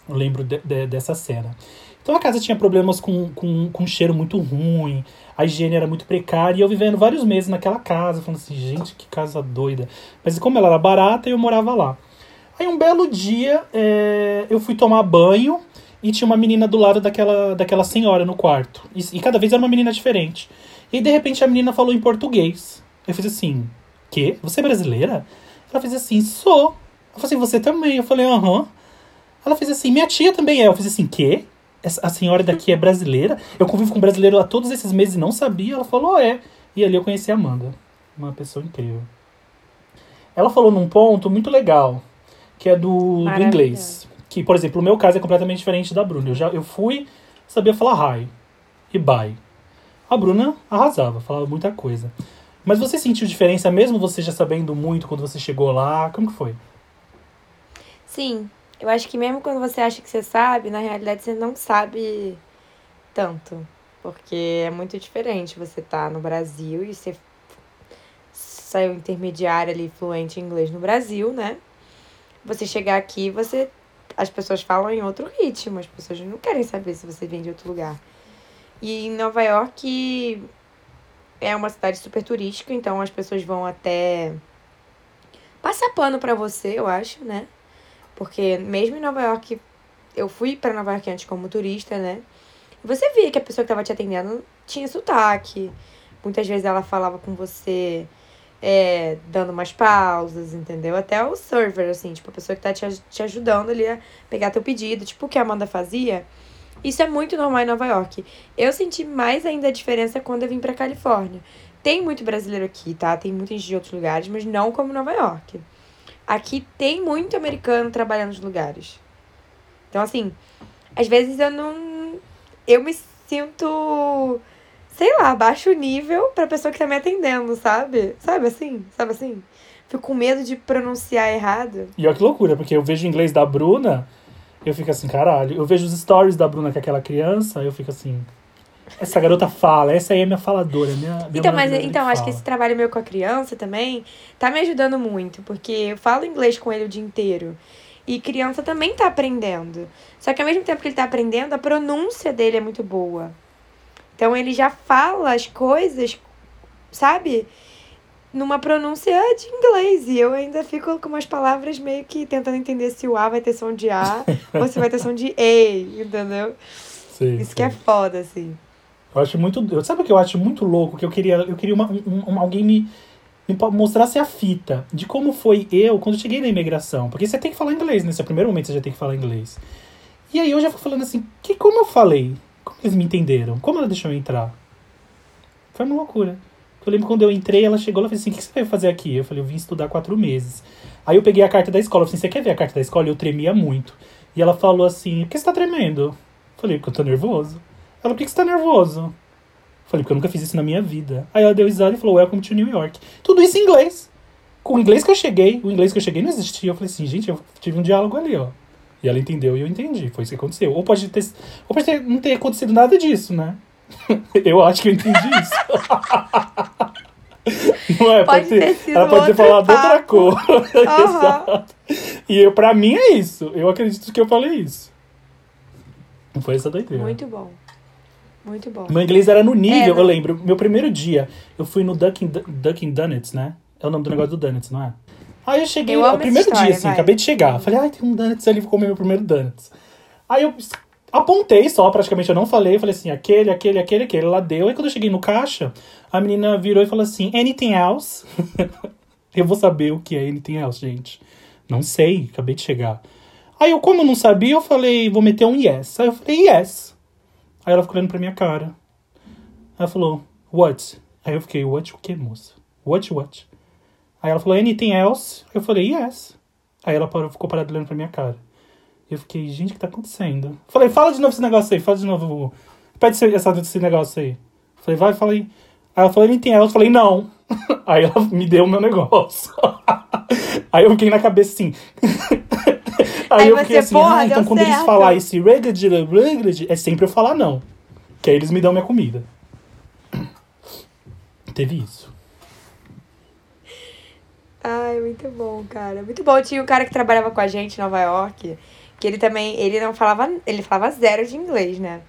Eu lembro de, de, dessa cena. Então a casa tinha problemas com, com, com cheiro muito ruim, a higiene era muito precária, e eu vivendo vários meses naquela casa, falando assim, gente, que casa doida. Mas como ela era barata, eu morava lá. Aí um belo dia é, eu fui tomar banho e tinha uma menina do lado daquela, daquela senhora no quarto. E, e cada vez era uma menina diferente. E de repente a menina falou em português. Eu fiz assim, quê? Você é brasileira? Ela fez assim, sou. Eu falei assim, você também? Eu falei, aham. Ela fez assim, minha tia também é. Eu fiz assim, quê? A senhora daqui é brasileira? Eu convivo com brasileiro há todos esses meses e não sabia. Ela falou, é. E ali eu conheci a Amanda. Uma pessoa incrível. Ela falou num ponto muito legal, que é do, do inglês. Que, por exemplo, o meu caso é completamente diferente da Bruna. Eu já eu fui, sabia falar hi e bye. A Bruna arrasava, falava muita coisa. Mas você sentiu diferença mesmo você já sabendo muito quando você chegou lá? Como que foi? Sim, eu acho que mesmo quando você acha que você sabe, na realidade você não sabe tanto. Porque é muito diferente você tá no Brasil e você saiu intermediário ali, fluente em inglês no Brasil, né? Você chegar aqui, você as pessoas falam em outro ritmo, as pessoas não querem saber se você vem de outro lugar. E em Nova York é uma cidade super turística, então as pessoas vão até passar pano para você, eu acho, né? Porque mesmo em Nova York, eu fui para Nova York antes como turista, né? Você via que a pessoa que estava te atendendo tinha sotaque. Muitas vezes ela falava com você é, dando umas pausas, entendeu? Até o server, assim, tipo, a pessoa que tá te, te ajudando ali a pegar teu pedido, tipo o que a Amanda fazia. Isso é muito normal em Nova York. Eu senti mais ainda a diferença quando eu vim pra Califórnia. Tem muito brasileiro aqui, tá? Tem gente de outros lugares, mas não como Nova York. Aqui tem muito americano trabalhando nos lugares. Então, assim, às vezes eu não. Eu me sinto, sei lá, baixo nível pra pessoa que tá me atendendo, sabe? Sabe assim? Sabe assim? Fico com medo de pronunciar errado. E olha que loucura, porque eu vejo o inglês da Bruna, eu fico assim, caralho. Eu vejo os stories da Bruna com aquela criança, eu fico assim. Essa garota fala, essa aí é minha faladora, minha, minha Então, mas então, acho que esse trabalho meu com a criança também tá me ajudando muito, porque eu falo inglês com ele o dia inteiro. E criança também tá aprendendo. Só que ao mesmo tempo que ele tá aprendendo, a pronúncia dele é muito boa. Então ele já fala as coisas, sabe? Numa pronúncia de inglês. E eu ainda fico com umas palavras meio que tentando entender se o A vai ter som de A ou se vai ter som de E, entendeu? Sim, Isso sim. que é foda, assim. Eu acho muito. eu- Sabe o que eu acho muito louco? Que eu queria, eu queria uma, um, um- alguém me, me mostrasse a fita de como foi eu quando eu cheguei na imigração. Porque você tem que falar inglês, nesse primeiro momento você já tem que falar inglês. E aí eu já fui falando assim, que, como eu falei? Eles me entenderam? Como ela deixou eu entrar? Foi uma loucura. Eu lembro quando eu entrei, ela chegou e falou assim: O que você veio fazer aqui? Eu falei: Eu vim estudar quatro meses. Aí eu peguei a carta da escola. Eu falei: Você quer ver a carta da escola? Eu tremia muito. E ela falou assim: Por que você tá tremendo? Eu falei: Porque eu tô nervoso. Ela: Por que você tá nervoso? Eu falei: Porque eu nunca fiz isso na minha vida. Aí ela deu risada e falou: Welcome to New York. Tudo isso em inglês. Com o inglês que eu cheguei, o inglês que eu cheguei não existia. Eu falei assim: Gente, eu tive um diálogo ali, ó. E ela entendeu e eu entendi. Foi isso que aconteceu. Ou pode ter, ou pode ter, não ter acontecido nada disso, né? eu acho que eu entendi isso. Não é? Pode ter sido Ela pode ter falado outra papo. coisa. Exato. E eu, pra mim é isso. Eu acredito que eu falei isso. Não foi essa doideira. Muito bom. Muito bom. Meu inglês era no nível, É, eu não- lembro. Meu primeiro dia, eu fui no Dunkin', Dunkin' Donuts, né? É o nome do negócio do Donuts, não é? Aí eu cheguei, Eu o primeiro história, dia, assim, vai. acabei de chegar. Falei, ai, tem um Donuts ali, vou comer meu primeiro Donuts. Aí eu apontei só, praticamente eu não falei. Falei assim, aquele, aquele, aquele, aquele. Ela deu. Aí quando eu cheguei no caixa, a menina virou e falou assim, anything else? eu vou saber o que é anything else, gente. Não sei, acabei de chegar. Aí eu, como eu não sabia, eu falei, vou meter um yes. Aí eu falei, yes. Aí ela ficou olhando pra minha cara. Ela falou, what? Aí eu fiquei, what o que, moça? What, what? Aí ela falou, anything else? Eu falei, yes. Aí ela parou, ficou parada olhando pra minha cara. Eu fiquei, gente, o que tá acontecendo? Falei, fala de novo esse negócio aí, fala de novo. Pede essa- esse negócio aí. Falei, vai, fala aí. Ela falou, anything else? Eu falei, não. Aí ela me deu o meu negócio. Aí eu fiquei na cabeça assim. Aí, Aí eu fiquei assim, porra, ah, então deu quando eles certo. falar esse reggae, reggae, é sempre eu falar não. Que aí eles me dão minha comida. Teve isso. Ai, muito bom, cara. Muito bom. Tinha um cara que trabalhava com a gente em Nova York, que ele também, ele não falava, ele falava zero de inglês, né?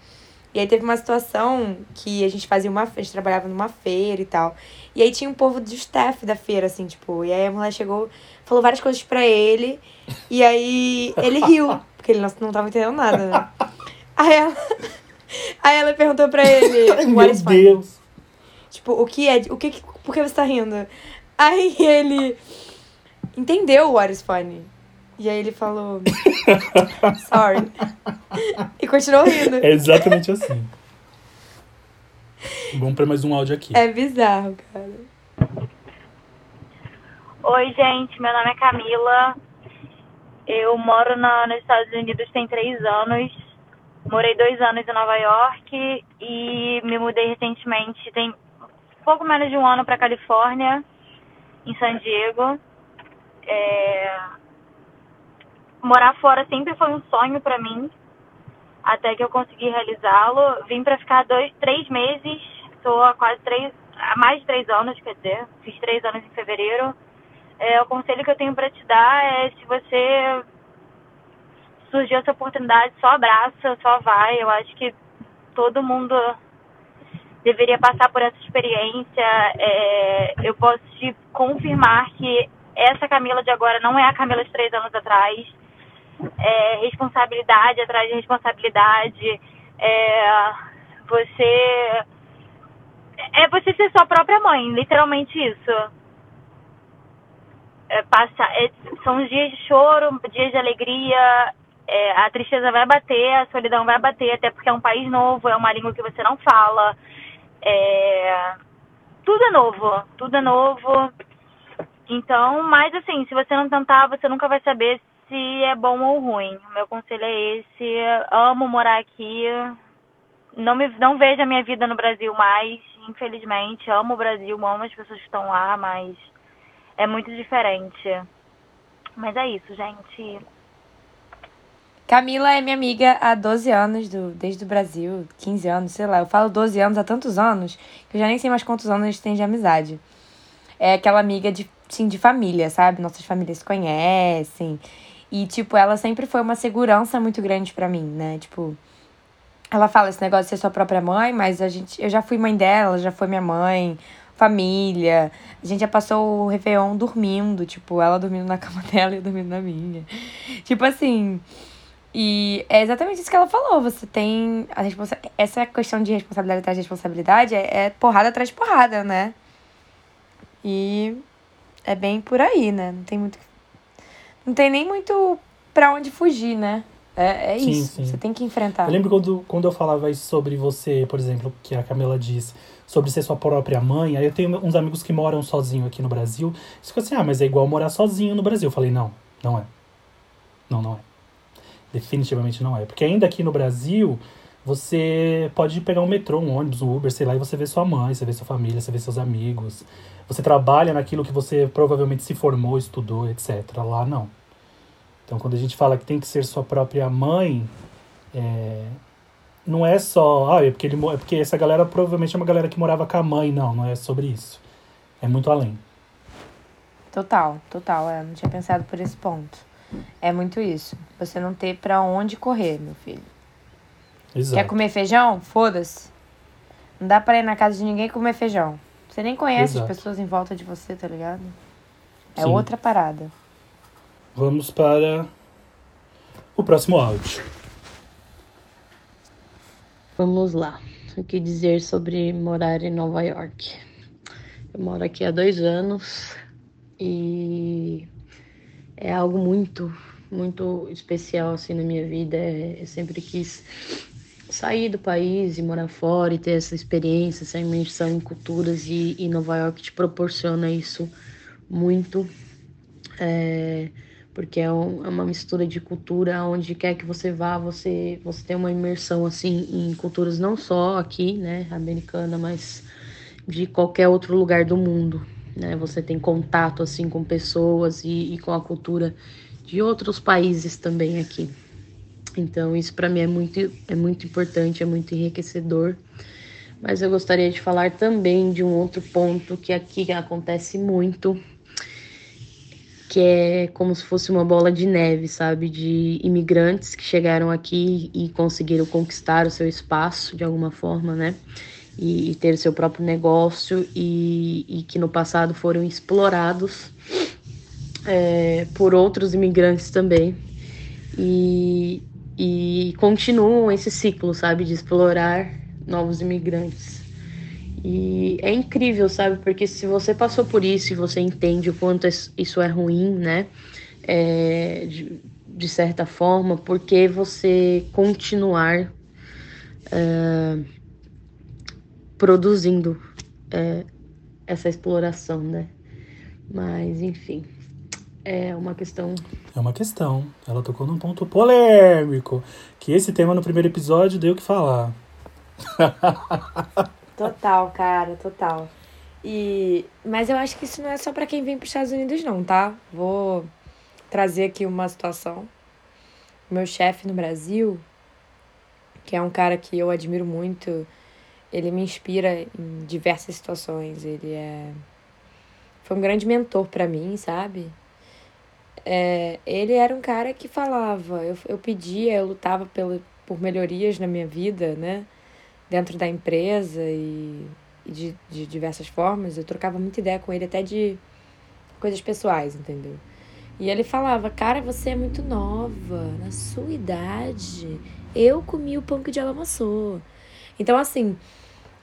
E aí teve uma situação que a gente fazia uma, a gente trabalhava numa feira e tal. E aí tinha um povo do staff da feira, assim, tipo, e aí a mulher chegou, falou várias coisas pra ele, e aí ele riu, porque ele não, não tava entendendo nada, né? Aí ela, aí ela perguntou pra ele, Ai, what meu? Deus. Tipo, o que é. O que, que- por que você tá rindo? Aí ele entendeu o what is funny. E aí ele falou. Sorry. E continuou rindo. É exatamente assim. Vamos pra mais um áudio aqui. É bizarro, cara. Oi, gente, meu nome é Camila. Eu moro na, nos Estados Unidos tem três anos. Morei dois anos em Nova York e me mudei recentemente, tem pouco menos de um ano para Califórnia, em San Diego. É, Morar fora sempre foi um sonho para mim, até que eu consegui realizá-lo. Vim para ficar dois, três meses, estou há quase três, há mais de três anos, quer dizer, fiz três anos em fevereiro. É, o conselho que eu tenho para te dar é se você surgiu essa oportunidade, só abraça, só vai. Eu acho que todo mundo deveria passar por essa experiência. É, eu posso te confirmar que essa Camila de agora não é a Camila de três anos atrás. É responsabilidade atrás de responsabilidade. É, você é você ser sua própria mãe, literalmente isso é, passa, é, são dias de choro, dias de alegria, é, a tristeza vai bater, a solidão vai bater, até porque é um país novo, é uma língua que você não fala, é, tudo é novo, tudo é novo. Então, mas assim, se você não tentar, você nunca vai saber se é bom ou ruim. O meu conselho é esse, amo morar aqui, não me não vejo a minha vida no Brasil mais, infelizmente, amo o Brasil, amo as pessoas que estão lá, mas é muito diferente. Mas é isso, gente. Camila é minha amiga há 12 anos, do, desde o Brasil, 15 anos, sei lá. Eu falo 12 anos há tantos anos que eu já nem sei mais quantos anos a gente tem de amizade. É aquela amiga de, sim, de família, sabe? Nossas famílias se conhecem. E, tipo, ela sempre foi uma segurança muito grande pra mim, né? Tipo, ela fala esse negócio de ser sua própria mãe, mas a gente, eu já fui mãe dela, ela já foi minha mãe, família. A gente já passou o Réveillon dormindo, tipo, ela dormindo na cama dela e eu dormindo na minha. Tipo assim. E é exatamente isso que ela falou. Você tem a responsa essa questão de responsabilidade atrás de responsabilidade é, é porrada atrás de porrada, né? E é bem por aí, né? Não tem muito. Não tem nem muito pra onde fugir, né? É, é Sim, isso. sim. Você tem que enfrentar. Eu lembro quando, quando eu falava isso sobre você, por exemplo, que a Camila diz sobre ser sua própria mãe. Aí eu tenho uns amigos que moram sozinho aqui no Brasil. Eles ficam assim, ah, mas é igual morar sozinho no Brasil. Eu falei, não, não é. Não, não é. Definitivamente não é. Porque ainda aqui no Brasil, você pode pegar um metrô, um ônibus, um Uber, sei lá, e você vê sua mãe, você vê sua família, você vê seus amigos. Você trabalha naquilo que você provavelmente se formou, estudou, etc. Lá não. Então, quando a gente fala que tem que ser sua própria mãe, é, não é só, ah, é porque, ele, é porque essa galera provavelmente é uma galera que morava com a mãe. Não, não é sobre isso. É muito além. Total, total. É, não tinha pensado por esse ponto. É muito isso. Você não ter pra onde correr, meu filho. Exato. Quer comer feijão? Foda-se. Não dá pra ir na casa de ninguém comer feijão. Você nem conhece Exato. as pessoas em volta de você, tá ligado? É Sim. outra parada. Vamos para o próximo áudio. Vamos lá. O que dizer sobre morar em Nova York? Eu moro aqui há dois anos e é algo muito, muito especial assim na minha vida. É- Eu sempre quis sair do país e morar fora e ter essa experiência, essa imersão em culturas e, e Nova York te proporciona isso muito. É, porque é, um- é uma mistura de cultura, onde quer que você vá, você, você tem uma imersão assim em culturas não só aqui, né, americana, mas de qualquer outro lugar do mundo, né? Você tem contato assim com pessoas e, e com a cultura de outros países também aqui. Então, isso para mim é muito, é muito importante, é muito enriquecedor. Mas eu gostaria de falar também de um outro ponto que aqui acontece muito, que é como se fosse uma bola de neve, sabe? De imigrantes que chegaram aqui e conseguiram conquistar o seu espaço de alguma forma, né? E, e ter seu próprio negócio e, e que no passado foram explorados é, por outros imigrantes também. E, e continuam esse ciclo, sabe, de explorar novos imigrantes. E é incrível, sabe, porque se você passou por isso e você entende o quanto isso é ruim, né, é, de, de, certa forma, porque você continuar é, produzindo é, essa exploração, né? Mas, enfim é uma questão. É uma questão. Ela tocou num ponto polêmico. Que esse tema no primeiro episódio deu o que falar. total, cara, total. E mas eu acho que isso não é só para quem vem para os Estados Unidos não, tá? Vou trazer aqui uma situação. Meu chefe no Brasil, que é um cara que eu admiro muito, ele me inspira em diversas situações. Ele é foi um grande mentor para mim, sabe? é, ele era um cara que falava, eu, eu pedia, eu lutava pelo, por melhorias na minha vida, né? Dentro da empresa e, e de, de diversas formas. Eu trocava muita ideia com ele, até de coisas pessoais, entendeu? E ele falava, cara, você é muito nova, na sua idade. Eu comi o pão que o diabo amassou. Então, assim,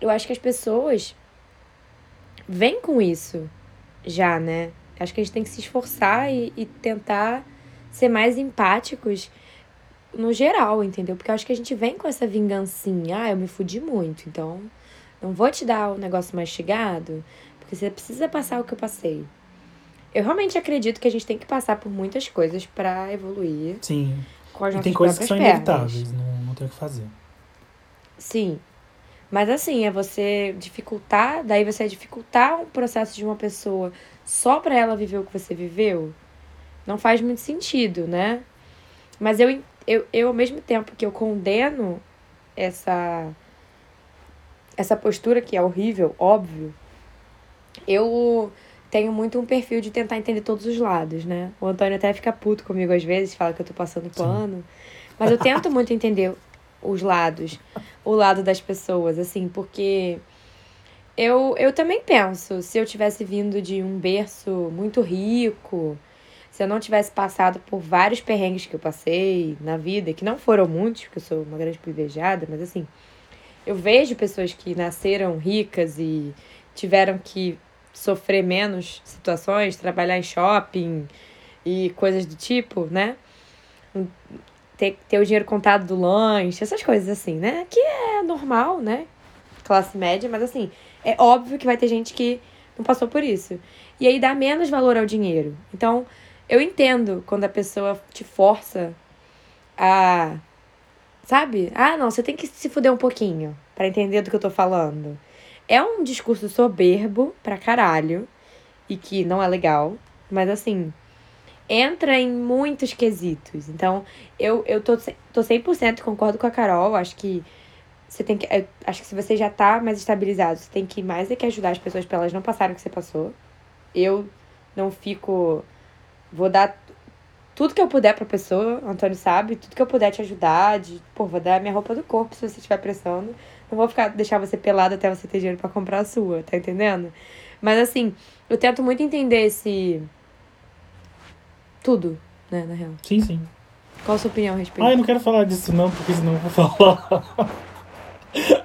eu acho que as pessoas vêm com isso já, né? Acho que a gente tem que se esforçar e, e tentar ser mais empáticos no geral, entendeu? Porque eu acho que a gente vem com essa vingancinha. Ah, eu me fudi muito, então não vou te dar o um negócio mastigado, porque você precisa passar o que eu passei. Eu realmente acredito que a gente tem que passar por muitas coisas para evoluir. Sim. Com as e tem coisas que são pernas. inevitáveis, não, não tem o que fazer. Sim. Mas assim, é você dificultar, daí você é dificultar o processo de uma pessoa só para ela viver o que você viveu, não faz muito sentido, né? Mas eu, eu, eu ao mesmo tempo que eu condeno essa essa postura que é horrível, óbvio, eu tenho muito um perfil de tentar entender todos os lados, né? O Antônio até fica puto comigo às vezes, fala que eu tô passando pano. Sim. Mas eu tento muito entender os lados, o lado das pessoas, assim, porque eu, eu também penso, se eu tivesse vindo de um berço muito rico, se eu não tivesse passado por vários perrengues que eu passei na vida, que não foram muitos, porque eu sou uma grande privilegiada, mas assim, eu vejo pessoas que nasceram ricas e tiveram que sofrer menos situações, trabalhar em shopping e coisas do tipo, né? Ter, ter o dinheiro contado do lanche, essas coisas assim, né? Que é normal, né? Classe média, mas assim, é óbvio que vai ter gente que não passou por isso. E aí dá menos valor ao dinheiro. Então, eu entendo quando a pessoa te força a. Sabe? Ah, não, você tem que se fuder um pouquinho para entender do que eu tô falando. É um discurso soberbo pra caralho e que não é legal, mas assim, entra em muitos quesitos. Então, eu, eu tô, tô 100% concordo com a Carol, acho que você tem que. acho que se você já tá mais estabilizado, você tem que mais é que ajudar as pessoas pra elas não passarem o que você passou. Eu não fico. Vou dar tudo que eu puder pra pessoa, Antônio sabe, tudo que eu puder te ajudar, de, pô, vou dar minha roupa do corpo se você estiver pressando. Não vou ficar deixar você pelado até você ter dinheiro para comprar a sua, tá entendendo? Mas assim, eu tento muito entender esse tudo, né, na real. Sim, sim. Qual a sua opinião a respeito? Ah, eu não quero falar disso não, porque senão eu vou falar.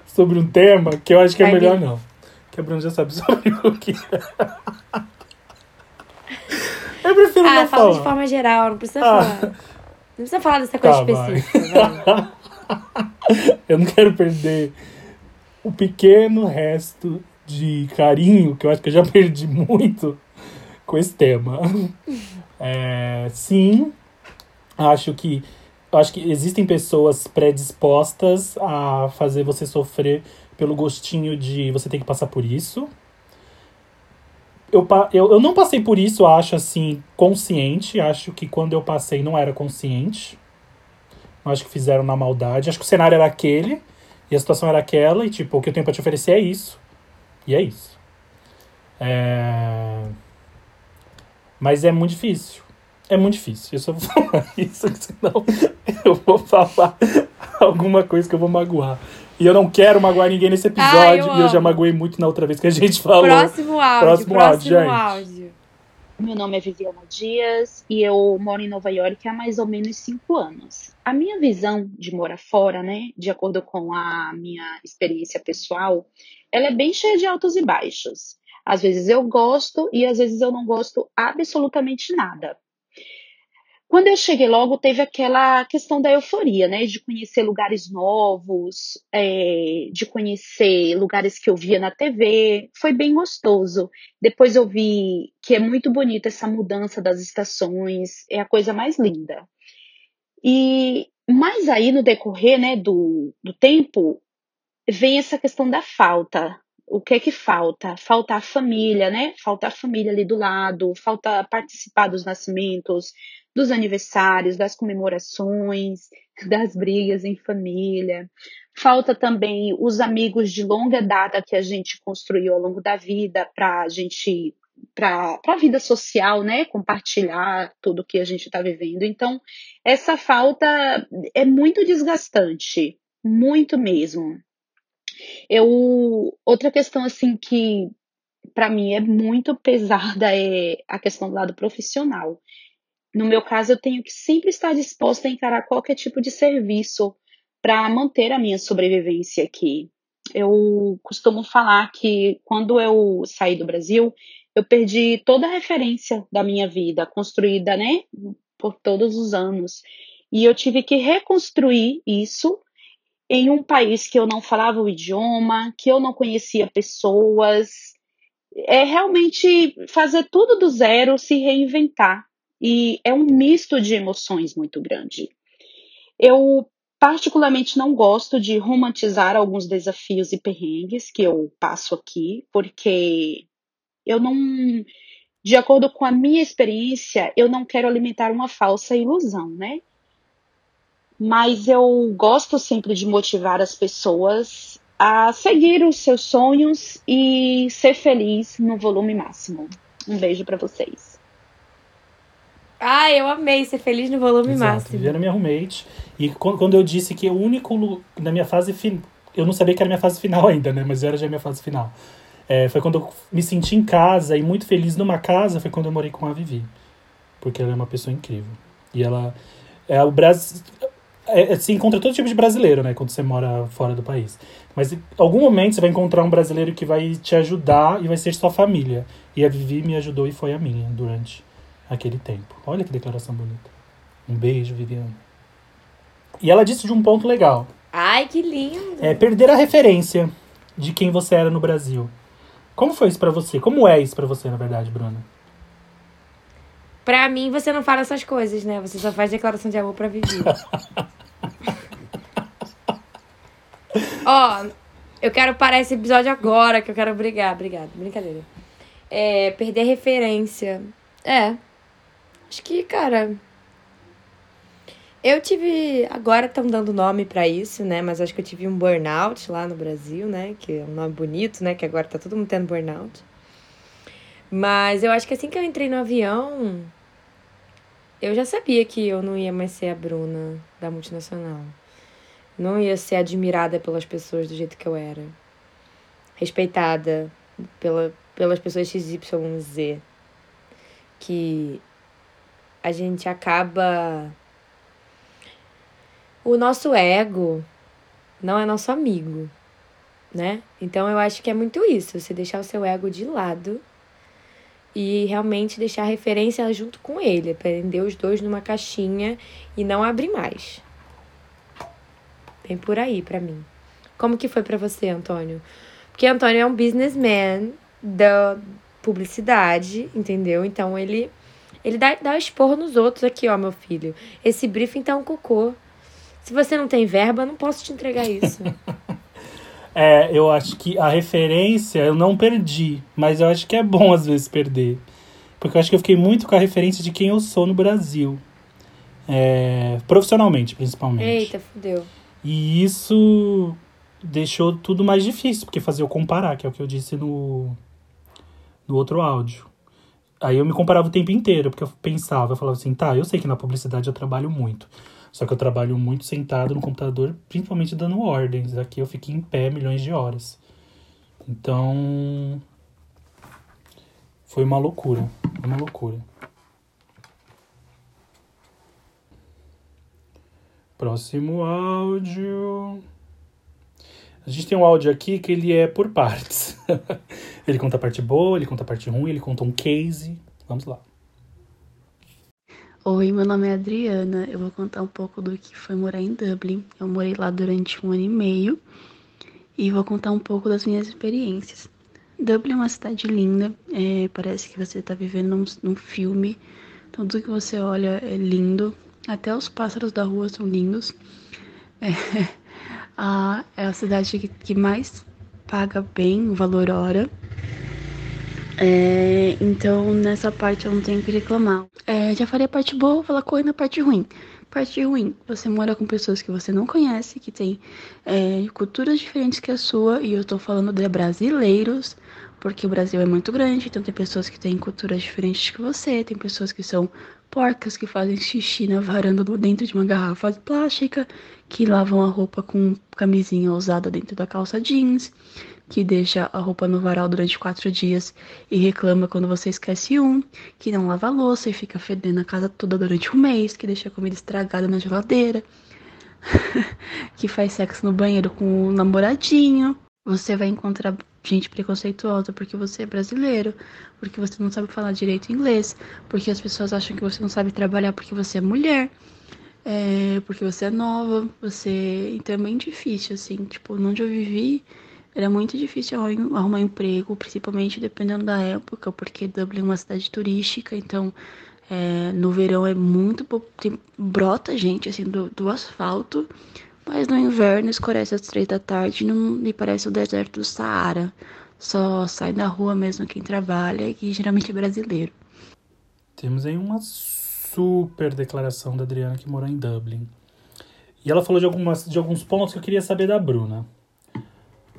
sobre um tema que eu acho que é melhor não. Que a Bruna já sabe sobre o que é. Eu prefiro ah, não fala falar. de forma geral, não precisa ah. falar. Não precisa falar dessa coisa tá, específica. eu não quero perder o pequeno resto de carinho, que eu acho que eu já perdi muito com esse tema. É, sim, acho que acho que existem pessoas predispostas a fazer você sofrer pelo gostinho de você ter que passar por isso. eu, eu, eu não passei por isso, acho assim, consciente. Acho que quando eu passei não era consciente. Acho que fizeram na maldade. Acho que o cenário era aquele e a situação era aquela, e tipo, o que eu tenho pra te oferecer é isso. E é isso. É... Mas é muito difícil. É muito difícil. Eu só vou falar isso, senão eu vou falar alguma coisa que eu vou magoar. E eu não quero magoar ninguém nesse episódio. Ai, eu e eu já magoei muito na outra vez que a gente falou. Próximo áudio. Próximo, próximo áudio, áudio. Meu nome é Viviana Dias e eu moro em Nova York há mais ou menos cinco anos. A minha visão de morar fora, né, de acordo com a minha experiência pessoal, ela é bem cheia de altos e baixos. Às vezes eu gosto e às vezes eu não gosto absolutamente nada. Quando eu cheguei logo, teve aquela questão da euforia, né? De conhecer lugares novos, é, de conhecer lugares que eu via na TV. Foi bem gostoso. Depois eu vi que é muito bonita essa mudança das estações, é a coisa mais linda. E mais aí no decorrer né, do, do tempo, vem essa questão da falta o que é que falta? Falta a família, né? Falta a família ali do lado, falta participar dos nascimentos, dos aniversários, das comemorações, das brigas em família. Falta também os amigos de longa data que a gente construiu ao longo da vida para a gente para a vida social, né? Compartilhar tudo que a gente está vivendo. Então, essa falta é muito desgastante, muito mesmo. Eu outra questão assim que para mim é muito pesada é a questão do lado profissional. No meu caso, eu tenho que sempre estar disposta a encarar qualquer tipo de serviço para manter a minha sobrevivência aqui. Eu costumo falar que quando eu saí do Brasil, eu perdi toda a referência da minha vida, construída, né, por todos os anos. E eu tive que reconstruir isso em um país que eu não falava o idioma, que eu não conhecia pessoas. É realmente fazer tudo do zero, se reinventar e é um misto de emoções muito grande. Eu particularmente não gosto de romantizar alguns desafios e perrengues que eu passo aqui, porque eu não, de acordo com a minha experiência, eu não quero alimentar uma falsa ilusão, né? Mas eu gosto sempre de motivar as pessoas a seguir os seus sonhos e ser feliz no volume máximo. Um beijo para vocês. Ah, eu amei ser feliz no volume Exato. máximo. Viviana minha roommate. E quando eu disse que o único. Na minha fase final. Eu não sabia que era minha fase final ainda, né? Mas era já minha fase final. É, foi quando eu me senti em casa e muito feliz numa casa, foi quando eu morei com a Vivi. Porque ela é uma pessoa incrível. E ela. É o Brasil. É, é, se encontra todo tipo de brasileiro, né? Quando você mora fora do país. Mas em algum momento você vai encontrar um brasileiro que vai te ajudar e vai ser sua família. E a Vivi me ajudou e foi a minha durante aquele tempo. Olha que declaração bonita. Um beijo, Viviane. E ela disse de um ponto legal. Ai, que lindo. É perder a referência de quem você era no Brasil. Como foi isso para você? Como é isso para você, na verdade, Bruna? Pra mim, você não fala essas coisas, né? Você só faz declaração de amor pra Vivi. Ó, eu quero parar esse episódio agora, que eu quero brigar. Obrigada, brincadeira. É, perder referência. É, Acho que, cara. Eu tive. Agora estão dando nome para isso, né? Mas acho que eu tive um burnout lá no Brasil, né? Que é um nome bonito, né? Que agora tá todo mundo tendo burnout. Mas eu acho que assim que eu entrei no avião, eu já sabia que eu não ia mais ser a Bruna da multinacional. Não ia ser admirada pelas pessoas do jeito que eu era. Respeitada pela, pelas pessoas XYZ. Que a gente acaba. O nosso ego não é nosso amigo, né? Então eu acho que é muito isso, você deixar o seu ego de lado e realmente deixar a referência junto com ele, prender os dois numa caixinha e não abrir mais. Vem por aí para mim. Como que foi para você, Antônio? Porque Antônio é um businessman da publicidade, entendeu? Então ele ele dá, dá esporro nos outros aqui, ó, meu filho. Esse briefing tá um cocô. Se você não tem verba, não posso te entregar isso. É, eu acho que a referência eu não perdi, mas eu acho que é bom às vezes perder. Porque eu acho que eu fiquei muito com a referência de quem eu sou no Brasil. É, profissionalmente, principalmente. Eita, fudeu. E isso deixou tudo mais difícil, porque fazia eu comparar, que é o que eu disse no, no outro áudio. Aí eu me comparava o tempo inteiro, porque eu pensava, eu falava assim, tá, eu sei que na publicidade eu trabalho muito. Só que eu trabalho muito sentado no computador, principalmente dando ordens. Aqui eu fiquei em pé milhões de horas. Então. Foi uma loucura. Uma loucura. Próximo áudio. A gente tem um áudio aqui que ele é por partes. ele conta a parte boa, ele conta a parte ruim, ele conta um case. Vamos lá. Oi, meu nome é Adriana. Eu vou contar um pouco do que foi morar em Dublin. Eu morei lá durante um ano e meio e vou contar um pouco das minhas experiências. Dublin é uma cidade linda, é, parece que você está vivendo num, num, filme. Tudo que você olha é lindo, até os pássaros da rua são lindos. É, a, é a cidade que, que mais paga bem o valor hora. É, então, nessa parte eu não tenho que reclamar. É, já falei a parte boa, vou falar correndo a parte ruim. Parte ruim, você mora com pessoas que você não conhece, que tem é, culturas diferentes que a sua, e eu tô falando de brasileiros, porque o Brasil é muito grande, então tem pessoas que têm culturas diferentes que você, tem pessoas que são porcas, que fazem xixi na varanda dentro de uma garrafa plástica, que lavam a roupa com camisinha usada dentro da calça jeans, que deixa a roupa no varal durante quatro dias e reclama quando você esquece um, que não lava a louça e fica fedendo a casa toda durante um mês, que deixa a comida estragada na geladeira, que faz sexo no banheiro com o namoradinho. Você vai encontrar gente preconceituosa porque você é brasileiro, porque você não sabe falar direito inglês, porque as pessoas acham que você não sabe trabalhar porque você é mulher. É, porque você é nova, você. Então é bem difícil, assim. Tipo, onde eu vivi, era muito difícil arrumar emprego, principalmente dependendo da época, porque Dublin é uma cidade turística, então é, no verão é muito. Tem, brota gente assim do, do asfalto, mas no inverno escurece às três da tarde e não me parece o deserto do Saara. Só sai da rua mesmo quem trabalha, e geralmente é brasileiro. Temos aí uma super declaração da Adriana que morou em Dublin. E ela falou de, algumas, de alguns pontos que eu queria saber da Bruna.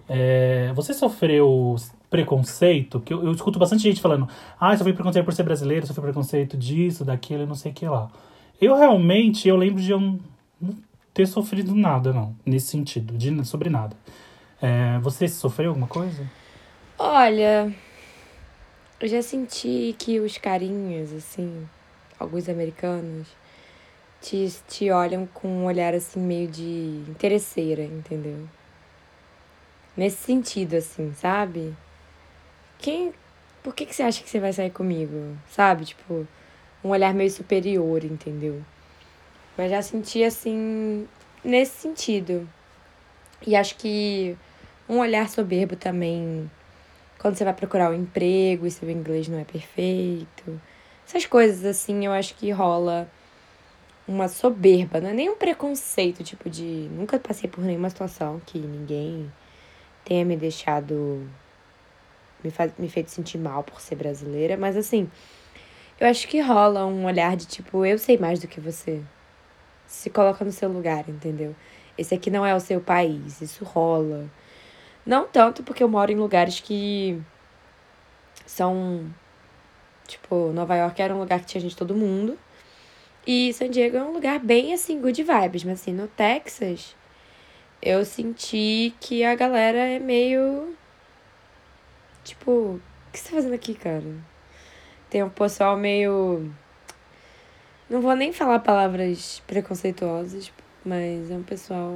É, você sofreu preconceito? Que eu, eu, escuto bastante gente falando, ah, sofri preconceito por ser brasileiro, sofri preconceito disso, daquilo, não sei o que lá. Eu realmente, eu lembro de não ter sofrido nada, não, nesse sentido, de, sobre nada. É, você sofreu alguma coisa? Olha, eu já senti que os carinhos, assim, alguns americanos, te, te olham com um olhar, assim, meio de interesseira, entendeu? Nesse sentido, assim, sabe? Quem. Por que, que você acha que você vai sair comigo? Sabe? Tipo, um olhar meio superior, entendeu? Mas já senti assim, nesse sentido. E acho que um olhar soberbo também, quando você vai procurar um emprego e seu inglês não é perfeito. Essas coisas assim, eu acho que rola uma soberba, não é nem um preconceito, tipo de. Nunca passei por nenhuma situação que ninguém tenha me deixado. Me, faz, me feito sentir mal por ser brasileira, mas assim, eu acho que rola um olhar de tipo, eu sei mais do que você. Se coloca no seu lugar, entendeu? Esse aqui não é o seu país, isso rola. Não tanto porque eu moro em lugares que são. Tipo, Nova York era um lugar que tinha gente todo mundo. E San Diego é um lugar bem assim, good vibes. Mas assim, no Texas, eu senti que a galera é meio. Tipo, o que você tá fazendo aqui, cara? Tem um pessoal meio. Não vou nem falar palavras preconceituosas, mas é um pessoal.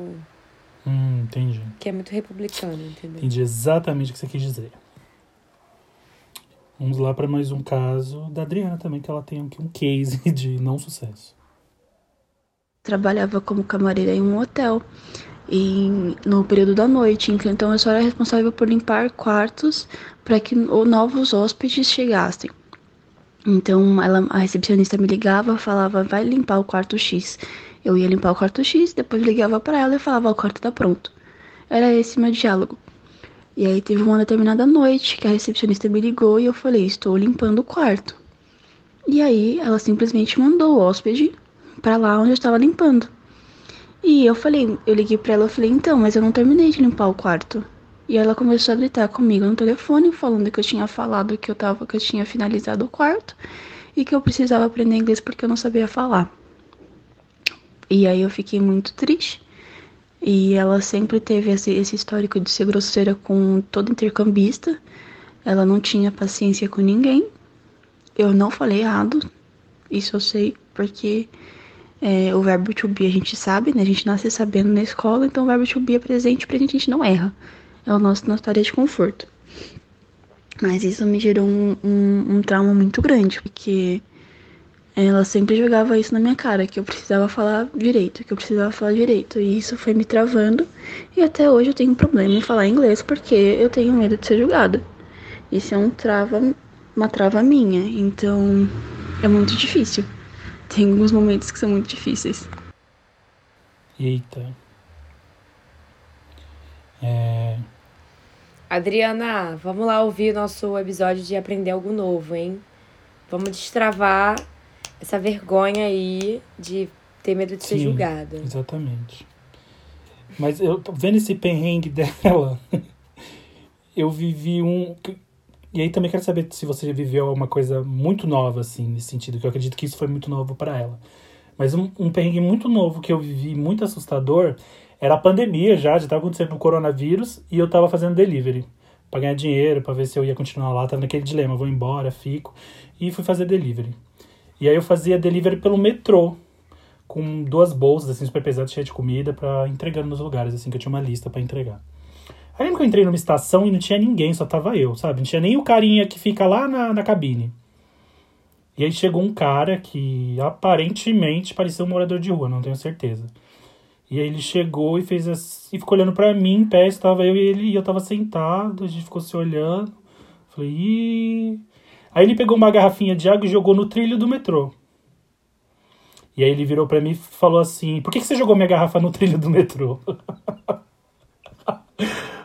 Hum, entendi. Que é muito republicano, entendeu? Entendi exatamente o que você quis dizer. Vamos lá para mais um caso da Adriana também, que ela tem aqui um case de não sucesso. Trabalhava como camareira em um hotel em, no período da noite. Então eu só era responsável por limpar quartos para que novos hóspedes chegassem. Então ela, a recepcionista me ligava, falava, vai limpar o quarto X. Eu ia limpar o quarto X, depois ligava para ela e falava, o quarto tá pronto. Era esse meu diálogo. E aí teve uma determinada noite que a recepcionista me ligou e eu falei, estou limpando o quarto. E aí ela simplesmente mandou o hóspede para lá onde eu estava limpando. E eu falei, eu liguei para ela, eu falei, então, mas eu não terminei de limpar o quarto. E ela começou a gritar comigo no telefone, falando que eu tinha falado que eu tava, que eu tinha finalizado o quarto e que eu precisava aprender inglês porque eu não sabia falar. E aí eu fiquei muito triste. E ela sempre teve esse, esse histórico de ser grosseira com todo intercambista. Ela não tinha paciência com ninguém. Eu não falei errado, isso eu sei, porque é, o verbo to be a gente sabe, né? A gente nasce sabendo na escola, então o verbo to be é presente, pra gente a gente não erra. É o nosso nossa área de conforto. Mas isso me gerou um, um, um trauma muito grande, porque ela sempre jogava isso na minha cara, que eu precisava falar direito, que eu precisava falar direito. E isso foi me travando. E até hoje eu tenho um problema em falar inglês porque eu tenho medo de ser julgada. Isso é um trava uma trava minha, então é muito difícil. Tem alguns momentos que são muito difíceis. Eita. É... Adriana, vamos lá ouvir o nosso episódio de aprender algo novo, hein? Vamos destravar essa vergonha aí de ter medo de Sim, ser julgada. Exatamente. Mas eu tô vendo esse perrengue dela. eu vivi um. E aí também quero saber se você viveu uma coisa muito nova, assim, nesse sentido, que eu acredito que isso foi muito novo para ela. Mas um, um perrengue muito novo que eu vivi, muito assustador, era a pandemia já, já estava acontecendo o coronavírus, e eu estava fazendo delivery. Pra ganhar dinheiro, para ver se eu ia continuar lá, tava naquele dilema, vou embora, fico. E fui fazer delivery. E aí eu fazia delivery pelo metrô, com duas bolsas, assim, super pesadas, cheias de comida, para entregando nos lugares, assim, que eu tinha uma lista para entregar. Aí lembro que eu entrei numa estação e não tinha ninguém, só tava eu, sabe? Não tinha nem o carinha que fica lá na, na cabine. E aí chegou um cara que aparentemente parecia um morador de rua, não tenho certeza. E aí ele chegou e fez assim, e ficou olhando para mim, em pé, estava eu e ele, e eu tava sentado, a gente ficou se olhando. Falei, Ih... Aí ele pegou uma garrafinha de água e jogou no trilho do metrô. E aí ele virou para mim e falou assim: Por que, que você jogou minha garrafa no trilho do metrô?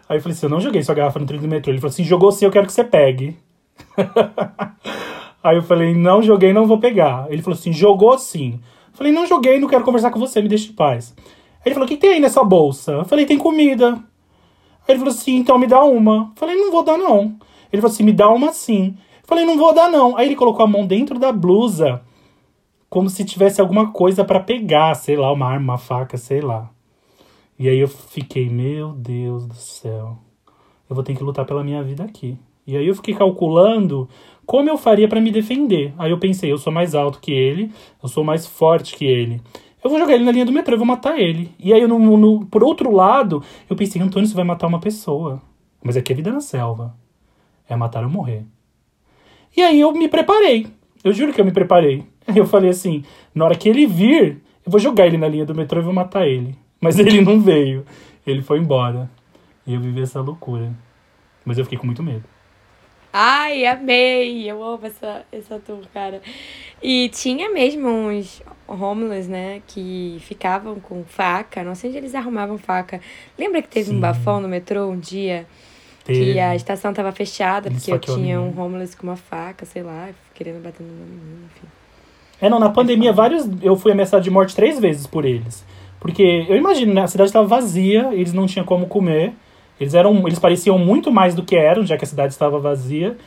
Aí eu falei assim, eu não joguei sua garrafa no trilho do metrô. Ele falou assim, jogou sim, eu quero que você pegue. Aí eu falei, não joguei, não vou pegar. Ele falou assim, jogou sim. Eu falei, não joguei, não quero conversar com você, me deixe em paz. Ele falou, o que tem aí nessa bolsa? Eu falei, tem comida. Aí ele falou assim, então me dá uma. Eu falei, não vou dar não. Ele falou assim, me dá uma sim. Eu falei, não vou dar não. Aí ele colocou a mão dentro da blusa, como se tivesse alguma coisa para pegar, sei lá, uma arma, uma faca, sei lá. E aí eu fiquei, meu Deus do céu, eu vou ter que lutar pela minha vida aqui. E aí eu fiquei calculando como eu faria para me defender. Aí eu pensei, eu sou mais alto que ele, eu sou mais forte que ele. Eu vou jogar ele na linha do metrô, eu vou matar ele. E aí, no, no, por outro lado, eu pensei, Antônio, você vai matar uma pessoa. Mas aqui é vida na selva. É matar ou morrer. E aí eu me preparei. Eu juro que eu me preparei. Eu falei assim, na hora que ele vir, eu vou jogar ele na linha do metrô e vou matar ele. Mas ele não veio. Ele foi embora. E eu vivi essa loucura. Mas eu fiquei com muito medo. Ai, amei! Eu amo essa, essa tour, cara. E tinha mesmo uns homeless, né, que ficavam com faca. Não sei onde eles arrumavam faca. Lembra que teve Sim. um bafão no metrô um dia? Teve. Que a estação tava fechada eles porque eu tinha um homeless com uma faca, sei lá, querendo bater no menino, enfim. É, não, na pandemia, vários. Eu fui ameaçado de morte três vezes por eles. Porque eu imagino, né? A cidade estava vazia, eles não tinham como comer. Eles eram, eles pareciam muito mais do que eram, já que a cidade estava vazia.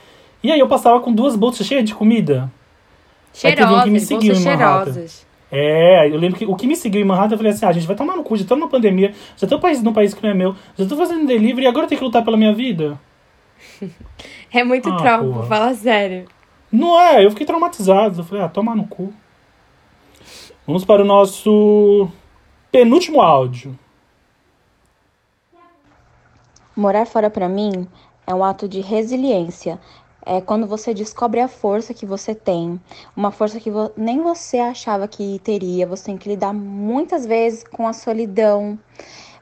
E aí eu passava com duas bolsas cheias de comida. Cheirosas, um me seguiu em cheirosas. É, eu lembro que o que me seguiu em Manhattan, eu falei assim, ah, a gente vai tomar no cu, já tô numa pandemia, já tô país, num país que não é meu, já tô fazendo delivery e agora eu tenho que lutar pela minha vida. é muito ah, trauma, fala sério. Não é, eu fiquei traumatizado, eu falei, ah, tomar no cu. Vamos para o nosso penúltimo áudio. Morar fora para mim é um ato de resiliência. É quando você descobre a força que você tem, uma força que vo nem você achava que teria. Você tem que lidar muitas vezes com a solidão.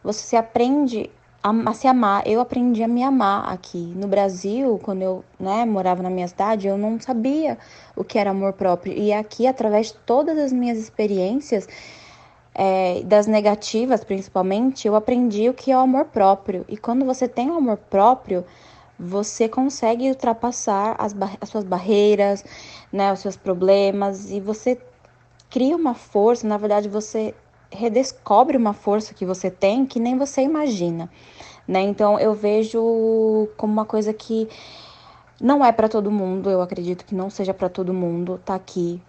Você se aprende a, a, se amar. Eu aprendi a me amar aqui. No Brasil, quando eu né, morava na minha cidade, eu não sabia o que era amor próprio. E aqui, através de todas as minhas experiências, é, das negativas principalmente, eu aprendi o que é o amor próprio. E quando você tem o amor próprio, você consegue ultrapassar as, as suas barreiras, né, os seus problemas, e você cria uma força, na verdade, você redescobre uma força que você tem que nem você imagina, né? Então eu vejo como uma coisa que não é para todo mundo, eu acredito que não seja para todo mundo tá aqui,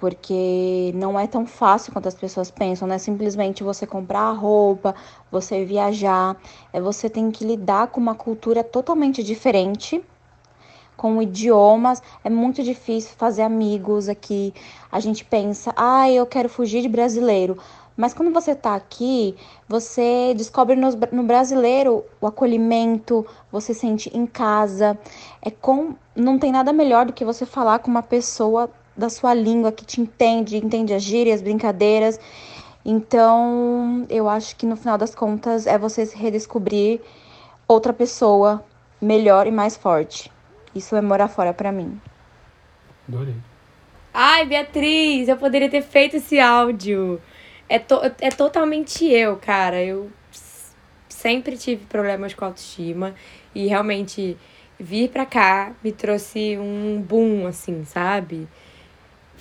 porque não é tão fácil quanto as pessoas pensam, não é simplesmente você comprar roupa, você viajar, é você tem que lidar com uma cultura totalmente diferente, com idiomas, é muito difícil fazer amigos aqui. A gente pensa, ah, eu quero fugir de brasileiro. Mas quando você está aqui, você descobre no, no, brasileiro o acolhimento, você sente em casa. É com, não tem nada melhor do que você falar com uma pessoa da sua língua que te entende, entende as gírias, brincadeiras. Então, eu acho que no final das contas é você se redescobrir outra pessoa melhor e mais forte. Isso é morar fora para mim. Adorei. Ai, Beatriz, eu poderia ter feito esse áudio é, to, é totalmente eu, cara. Eu sempre tive problemas com autoestima e realmente vir pra cá me trouxe um boom, assim, sabe?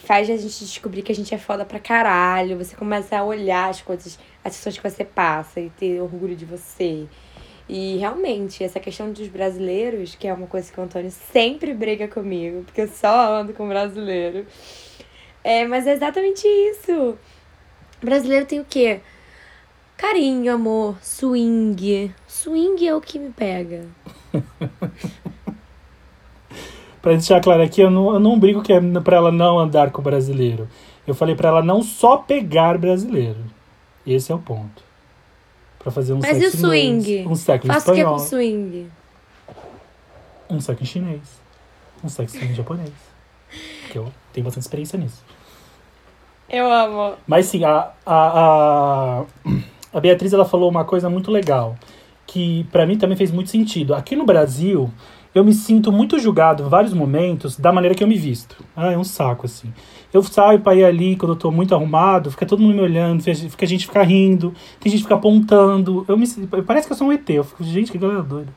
Faz a gente descobrir que a gente é foda pra caralho. Você começa a olhar as coisas, as situações que você passa e ter orgulho de você. E realmente, essa questão dos brasileiros, que é uma coisa que o Antônio sempre briga comigo, porque eu só ando com brasileiro. É, mas é exatamente isso. Brasileiro tem o quê? Carinho, amor, swing. Swing é o que me pega. pra deixar claro aqui, eu não, eu não brigo que é pra ela não andar com o brasileiro. Eu falei pra ela não só pegar brasileiro. Esse é o ponto. Pra fazer um Mas sexo e o swing? Um sexo Faço espanhol. o que com swing? Um sexo em chinês. Um sexo em japonês. Que eu tenho bastante experiência nisso. Eu amo. Mas sim, a, a, a, a Beatriz ela falou uma coisa muito legal, que para mim também fez muito sentido. Aqui no Brasil, eu me sinto muito julgado em vários momentos da maneira que eu me visto. Ah, é um saco, assim. Eu saio pra ir ali quando eu tô muito arrumado, fica todo mundo me olhando, fica a gente ficar rindo, tem gente que fica apontando. Eu me, parece que eu sou um ET. Eu fico, gente, que galera doida.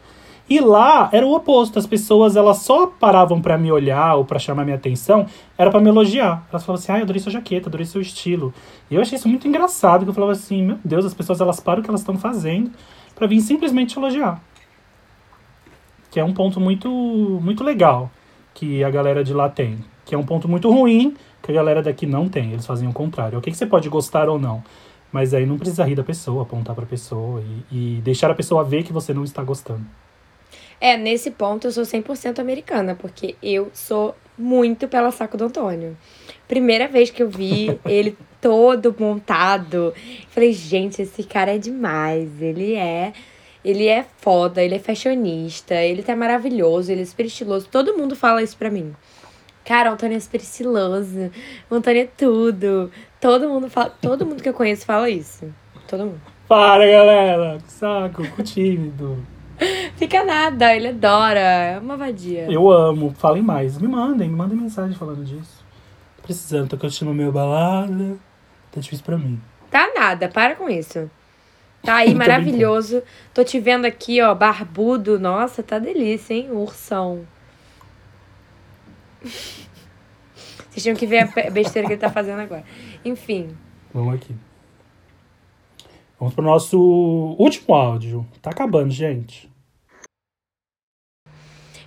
E lá era o oposto, as pessoas elas só paravam para me olhar ou para chamar minha atenção, era para me elogiar. Elas falavam assim: "Ah, adorei sua jaqueta, adorei seu estilo". E eu achei isso muito engraçado, que eu falava assim: "Meu Deus, as pessoas elas param o que elas estão fazendo para vir simplesmente elogiar". Que é um ponto muito muito legal que a galera de lá tem, que é um ponto muito ruim que a galera daqui não tem. Eles fazem o contrário. O que, que você pode gostar ou não, mas aí não precisa rir da pessoa, apontar para a pessoa e, e deixar a pessoa ver que você não está gostando. É, nesse ponto eu sou 100% americana, porque eu sou muito pela saco do Antônio. Primeira vez que eu vi ele todo montado, falei, gente, esse cara é demais. Ele é. Ele é foda, ele é fashionista, ele tá maravilhoso, ele é super estiloso. Todo mundo fala isso pra mim. Cara, o Antônio é super estiloso. O Antônio é tudo. Todo mundo fala, todo mundo que eu conheço fala isso. Todo mundo. Para, galera! Saco, com tímido. Fica nada, ele adora. É uma vadia. Eu amo. Falem mais. Me mandem, me mandem mensagem falando disso. Tô precisando, tô curtindo meio balada. Tá difícil pra mim. Tá nada, para com isso. Tá aí, maravilhoso. Tô te vendo aqui, ó, barbudo. Nossa, tá delícia, hein? Ursão. Vocês tinham que ver a besteira que ele tá fazendo agora. Enfim. Vamos aqui. Vamos pro nosso último áudio. Tá acabando, gente.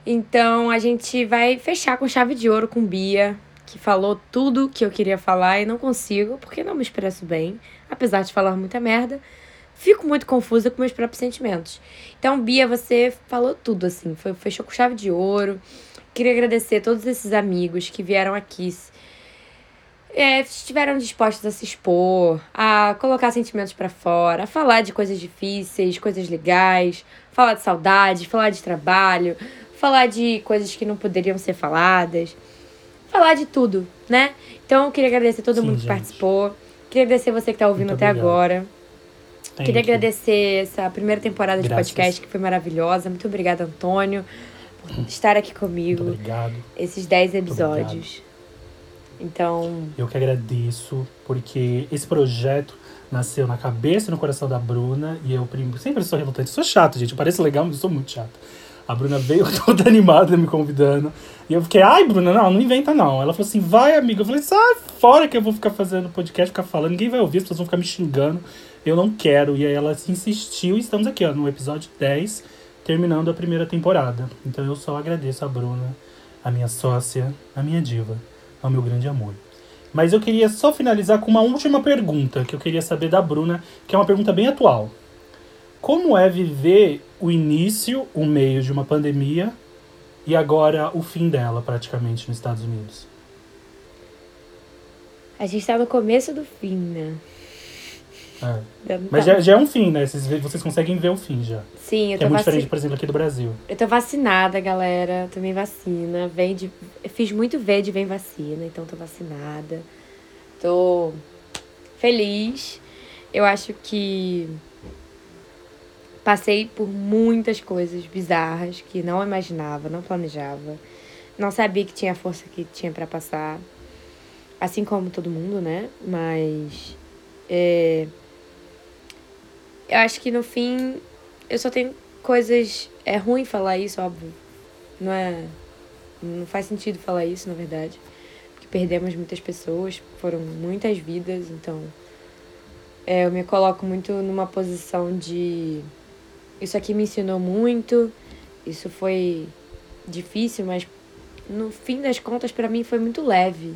Então a gente vai fechar com chave de ouro com Bia, que falou tudo que eu queria falar e não consigo, porque não me expresso bem, apesar de falar muita merda. Fico muito confusa com meus próprios sentimentos. Então, Bia, você falou tudo, assim, foi, fechou com chave de ouro. Queria agradecer a todos esses amigos que vieram aqui, é, estiveram dispostos a se expor, a colocar sentimentos para fora, a falar de coisas difíceis, coisas legais, falar de saudade, falar de trabalho, falar de coisas que não poderiam ser faladas, falar de tudo, né? Então, eu queria agradecer a todo Sim, mundo que gente. participou. Queria agradecer você que está ouvindo Muito até obrigado. agora. Thank queria you. agradecer essa primeira temporada Graças. de podcast que foi maravilhosa. Muito obrigada, Antônio, por estar aqui comigo. Muito obrigado. Esses 10 episódios. Então. Eu que agradeço, porque esse projeto nasceu na cabeça e no coração da Bruna. E eu sempre sou relutante. Sou chato, gente. Eu pareço legal, mas eu sou muito chato. A Bruna veio toda animada me convidando. E eu fiquei, ai, Bruna, não, não inventa não. Ela falou assim, vai, amiga. Eu falei, sai fora que eu vou ficar fazendo podcast, ficar falando. Ninguém vai ouvir, as pessoas vão ficar me xingando. Eu não quero. E aí ela insistiu e estamos aqui, ó, no episódio 10, terminando a primeira temporada. Então eu só agradeço a Bruna, a minha sócia, a minha diva, ao meu grande amor. Mas eu queria só finalizar com uma última pergunta que eu queria saber da Bruna, que é uma pergunta bem atual. Como é viver o início, o meio de uma pandemia e agora o fim dela, praticamente, nos Estados Unidos? A gente tá no começo do fim, né? É. Mas já, já, é um fim, né? Vocês, vocês conseguem ver o fim já. Sim, eu tô É muito vaci... diferente, por exemplo, aqui do Brasil. Eu tô vacinada, galera. Tomei vacina. Vem de... Eu fiz muito V de vem vacina, então tô vacinada. Tô feliz. Eu acho que passei por muitas coisas bizarras que não imaginava, não planejava. Não sabia que tinha a força que tinha para passar. Assim como todo mundo, né? Mas. É eu acho que no fim eu só tenho coisas. É ruim falar isso, óbvio. Não é. Não faz sentido falar isso, na verdade. Porque perdemos muitas pessoas, foram muitas vidas, então. É, eu me coloco muito numa posição de. Isso aqui me ensinou muito, isso foi difícil, mas no fim das contas, para mim foi muito leve.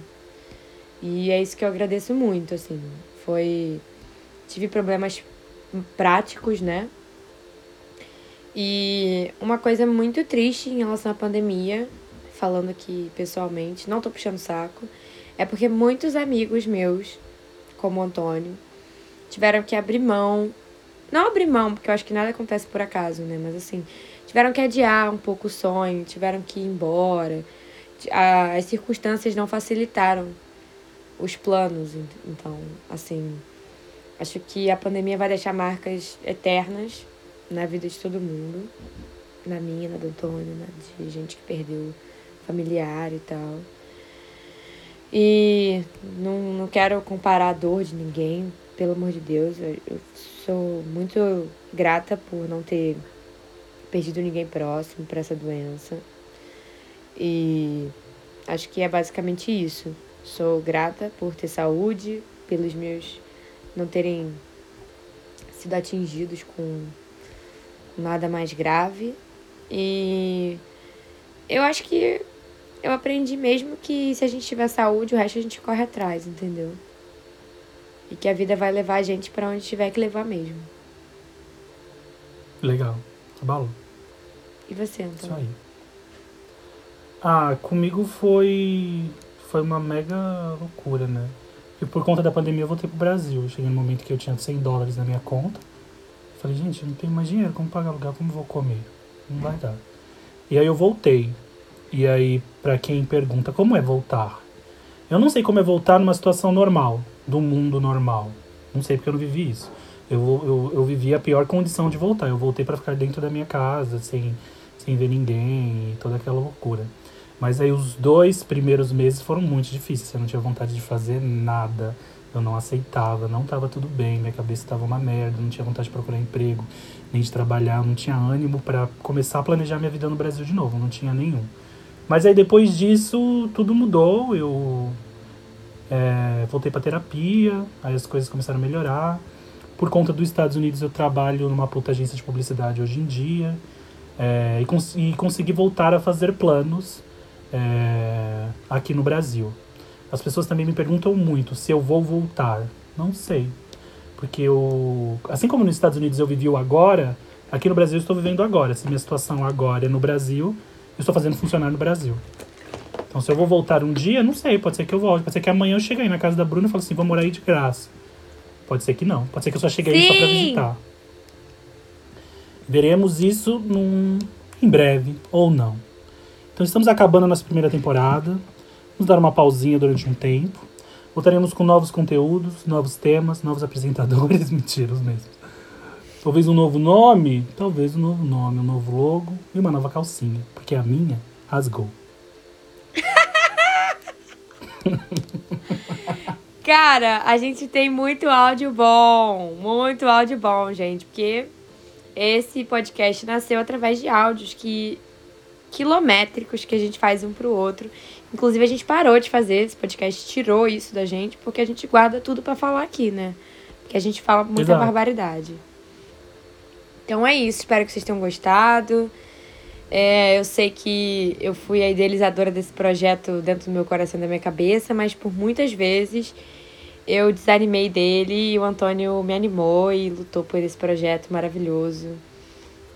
E é isso que eu agradeço muito, assim. Foi. Tive problemas práticos, né? E uma coisa muito triste em relação à pandemia, falando aqui pessoalmente, não tô puxando saco, é porque muitos amigos meus, como o Antônio, tiveram que abrir mão. Não abrir mão, porque eu acho que nada acontece por acaso, né? Mas assim, tiveram que adiar um pouco o sonho, tiveram que ir embora. As circunstâncias não facilitaram os planos. Então, assim, Acho que a pandemia vai deixar marcas eternas na vida de todo mundo. Na minha, na do Antônio, na de gente que perdeu familiar e tal. E não, não quero comparar a dor de ninguém, pelo amor de Deus. Eu, eu sou muito grata por não ter perdido ninguém próximo para essa doença. E acho que é basicamente isso. Sou grata por ter saúde, pelos meus não terem sido atingidos com nada mais grave. E eu acho que eu aprendi mesmo que se a gente tiver saúde, o resto a gente corre atrás, entendeu? E que a vida vai levar a gente para onde tiver que levar mesmo. Legal. Balo. E você, então? Isso aí. Ah, comigo foi foi uma mega loucura, né? E por conta da pandemia eu voltei pro Brasil. Cheguei no momento que eu tinha 100 dólares na minha conta. Falei, gente, eu não tenho mais dinheiro, como pagar aluguel, como vou comer? Não vai dar. E aí eu voltei. E aí, para quem pergunta, como é voltar? Eu não sei como é voltar numa situação normal, do mundo normal. Não sei porque eu não vivi isso. Eu, eu, eu vivi a pior condição de voltar. Eu voltei para ficar dentro da minha casa, sem, sem ver ninguém, toda aquela loucura. Mas aí os dois primeiros meses foram muito difíceis. Eu não tinha vontade de fazer nada. Eu não aceitava, não estava tudo bem, minha cabeça estava uma merda, não tinha vontade de procurar emprego, nem de trabalhar, não tinha ânimo para começar a planejar minha vida no Brasil de novo, não tinha nenhum. Mas aí depois disso tudo mudou, eu é, voltei para terapia, aí as coisas começaram a melhorar. Por conta dos Estados Unidos eu trabalho numa puta agência de publicidade hoje em dia é, e, cons e consegui voltar a fazer planos é, aqui no Brasil. As pessoas também me perguntam muito se eu vou voltar. Não sei. Porque eu. Assim como nos Estados Unidos eu vivi o agora, aqui no Brasil eu estou vivendo agora. Se minha situação agora é no Brasil, eu estou fazendo funcionar no Brasil. Então, se eu vou voltar um dia, não sei. Pode ser que eu volte. Pode ser que amanhã eu chegue aí na casa da Bruna e fale assim: vou morar aí de graça. Pode ser que não. Pode ser que eu só chegue aí só pra visitar. Veremos isso num, em breve ou não. Então estamos acabando a nossa primeira temporada. Vamos dar uma pausinha durante um tempo. Voltaremos com novos conteúdos, novos temas, novos apresentadores. Mentira, os mesmos. Talvez um novo nome, talvez um novo nome, um novo logo e uma nova calcinha, porque a minha rasgou. Cara, a gente tem muito áudio bom, muito áudio bom, gente, porque esse podcast nasceu através de áudios que quilométricos que a gente faz um pro outro. Inclusive a gente parou de fazer esse podcast, tirou isso da gente, porque a gente guarda tudo para falar aqui, né? Porque a gente fala muita Exato. barbaridade. Então é isso, espero que vocês tenham gostado. É, eu sei que eu fui a idealizadora desse projeto dentro do meu coração e da minha cabeça, mas por muitas vezes eu desanimei dele e o Antônio me animou e lutou por esse projeto maravilhoso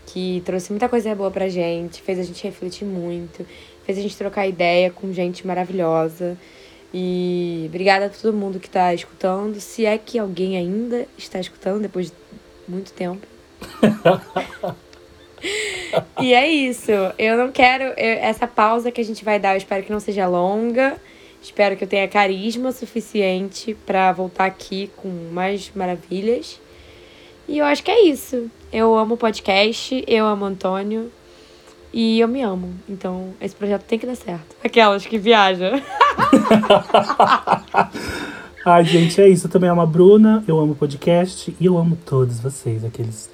que trouxe muita coisa boa pra gente, fez a gente refletir muito, fez a gente trocar ideia com gente maravilhosa. E obrigada a todo mundo que tá escutando, se é que alguém ainda está escutando depois de muito tempo. e é isso. Eu não quero. Eu, essa pausa que a gente vai dar, eu espero que não seja longa. Espero que eu tenha carisma suficiente para voltar aqui com mais maravilhas. E eu acho que é isso. Eu amo podcast, eu amo Antônio e eu me amo. Então, esse projeto tem que dar certo. Aquelas que viajam. Ai, gente, é isso. Eu também amo a Bruna, eu amo o podcast e eu amo todos vocês, aqueles.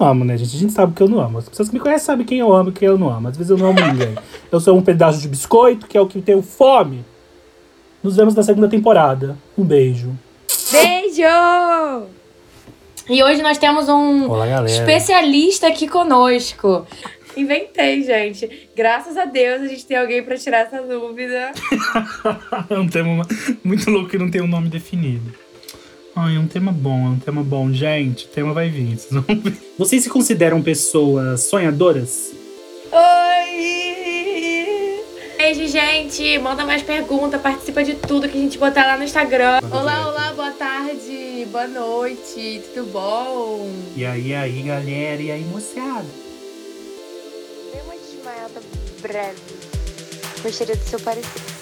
Não amo, né, gente? A gente sabe que eu não amo. As pessoas que me conhecem sabem quem eu amo e quem eu não amo. Às vezes eu não amo ninguém. Eu sou um pedaço de biscoito, que é o que tenho fome. Nos vemos na segunda temporada. Um beijo. Beijo! E hoje nós temos um Olá, especialista aqui conosco. Inventei, gente. Graças a Deus a gente tem alguém para tirar essa dúvida. é um tema muito louco que não tem um nome definido. Ai, é um tema bom, é um tema bom. Gente, o tema vai vir. Vocês, vão ver. vocês se consideram pessoas sonhadoras? Oi! Beijo, gente. Manda mais perguntas, participa de tudo que a gente botar lá no Instagram. Olá, olá, boa tarde boa noite, tudo bom? E aí, aí, galera, e aí, moçada? Dê uma desmaiada breve. Gostaria do seu parecer.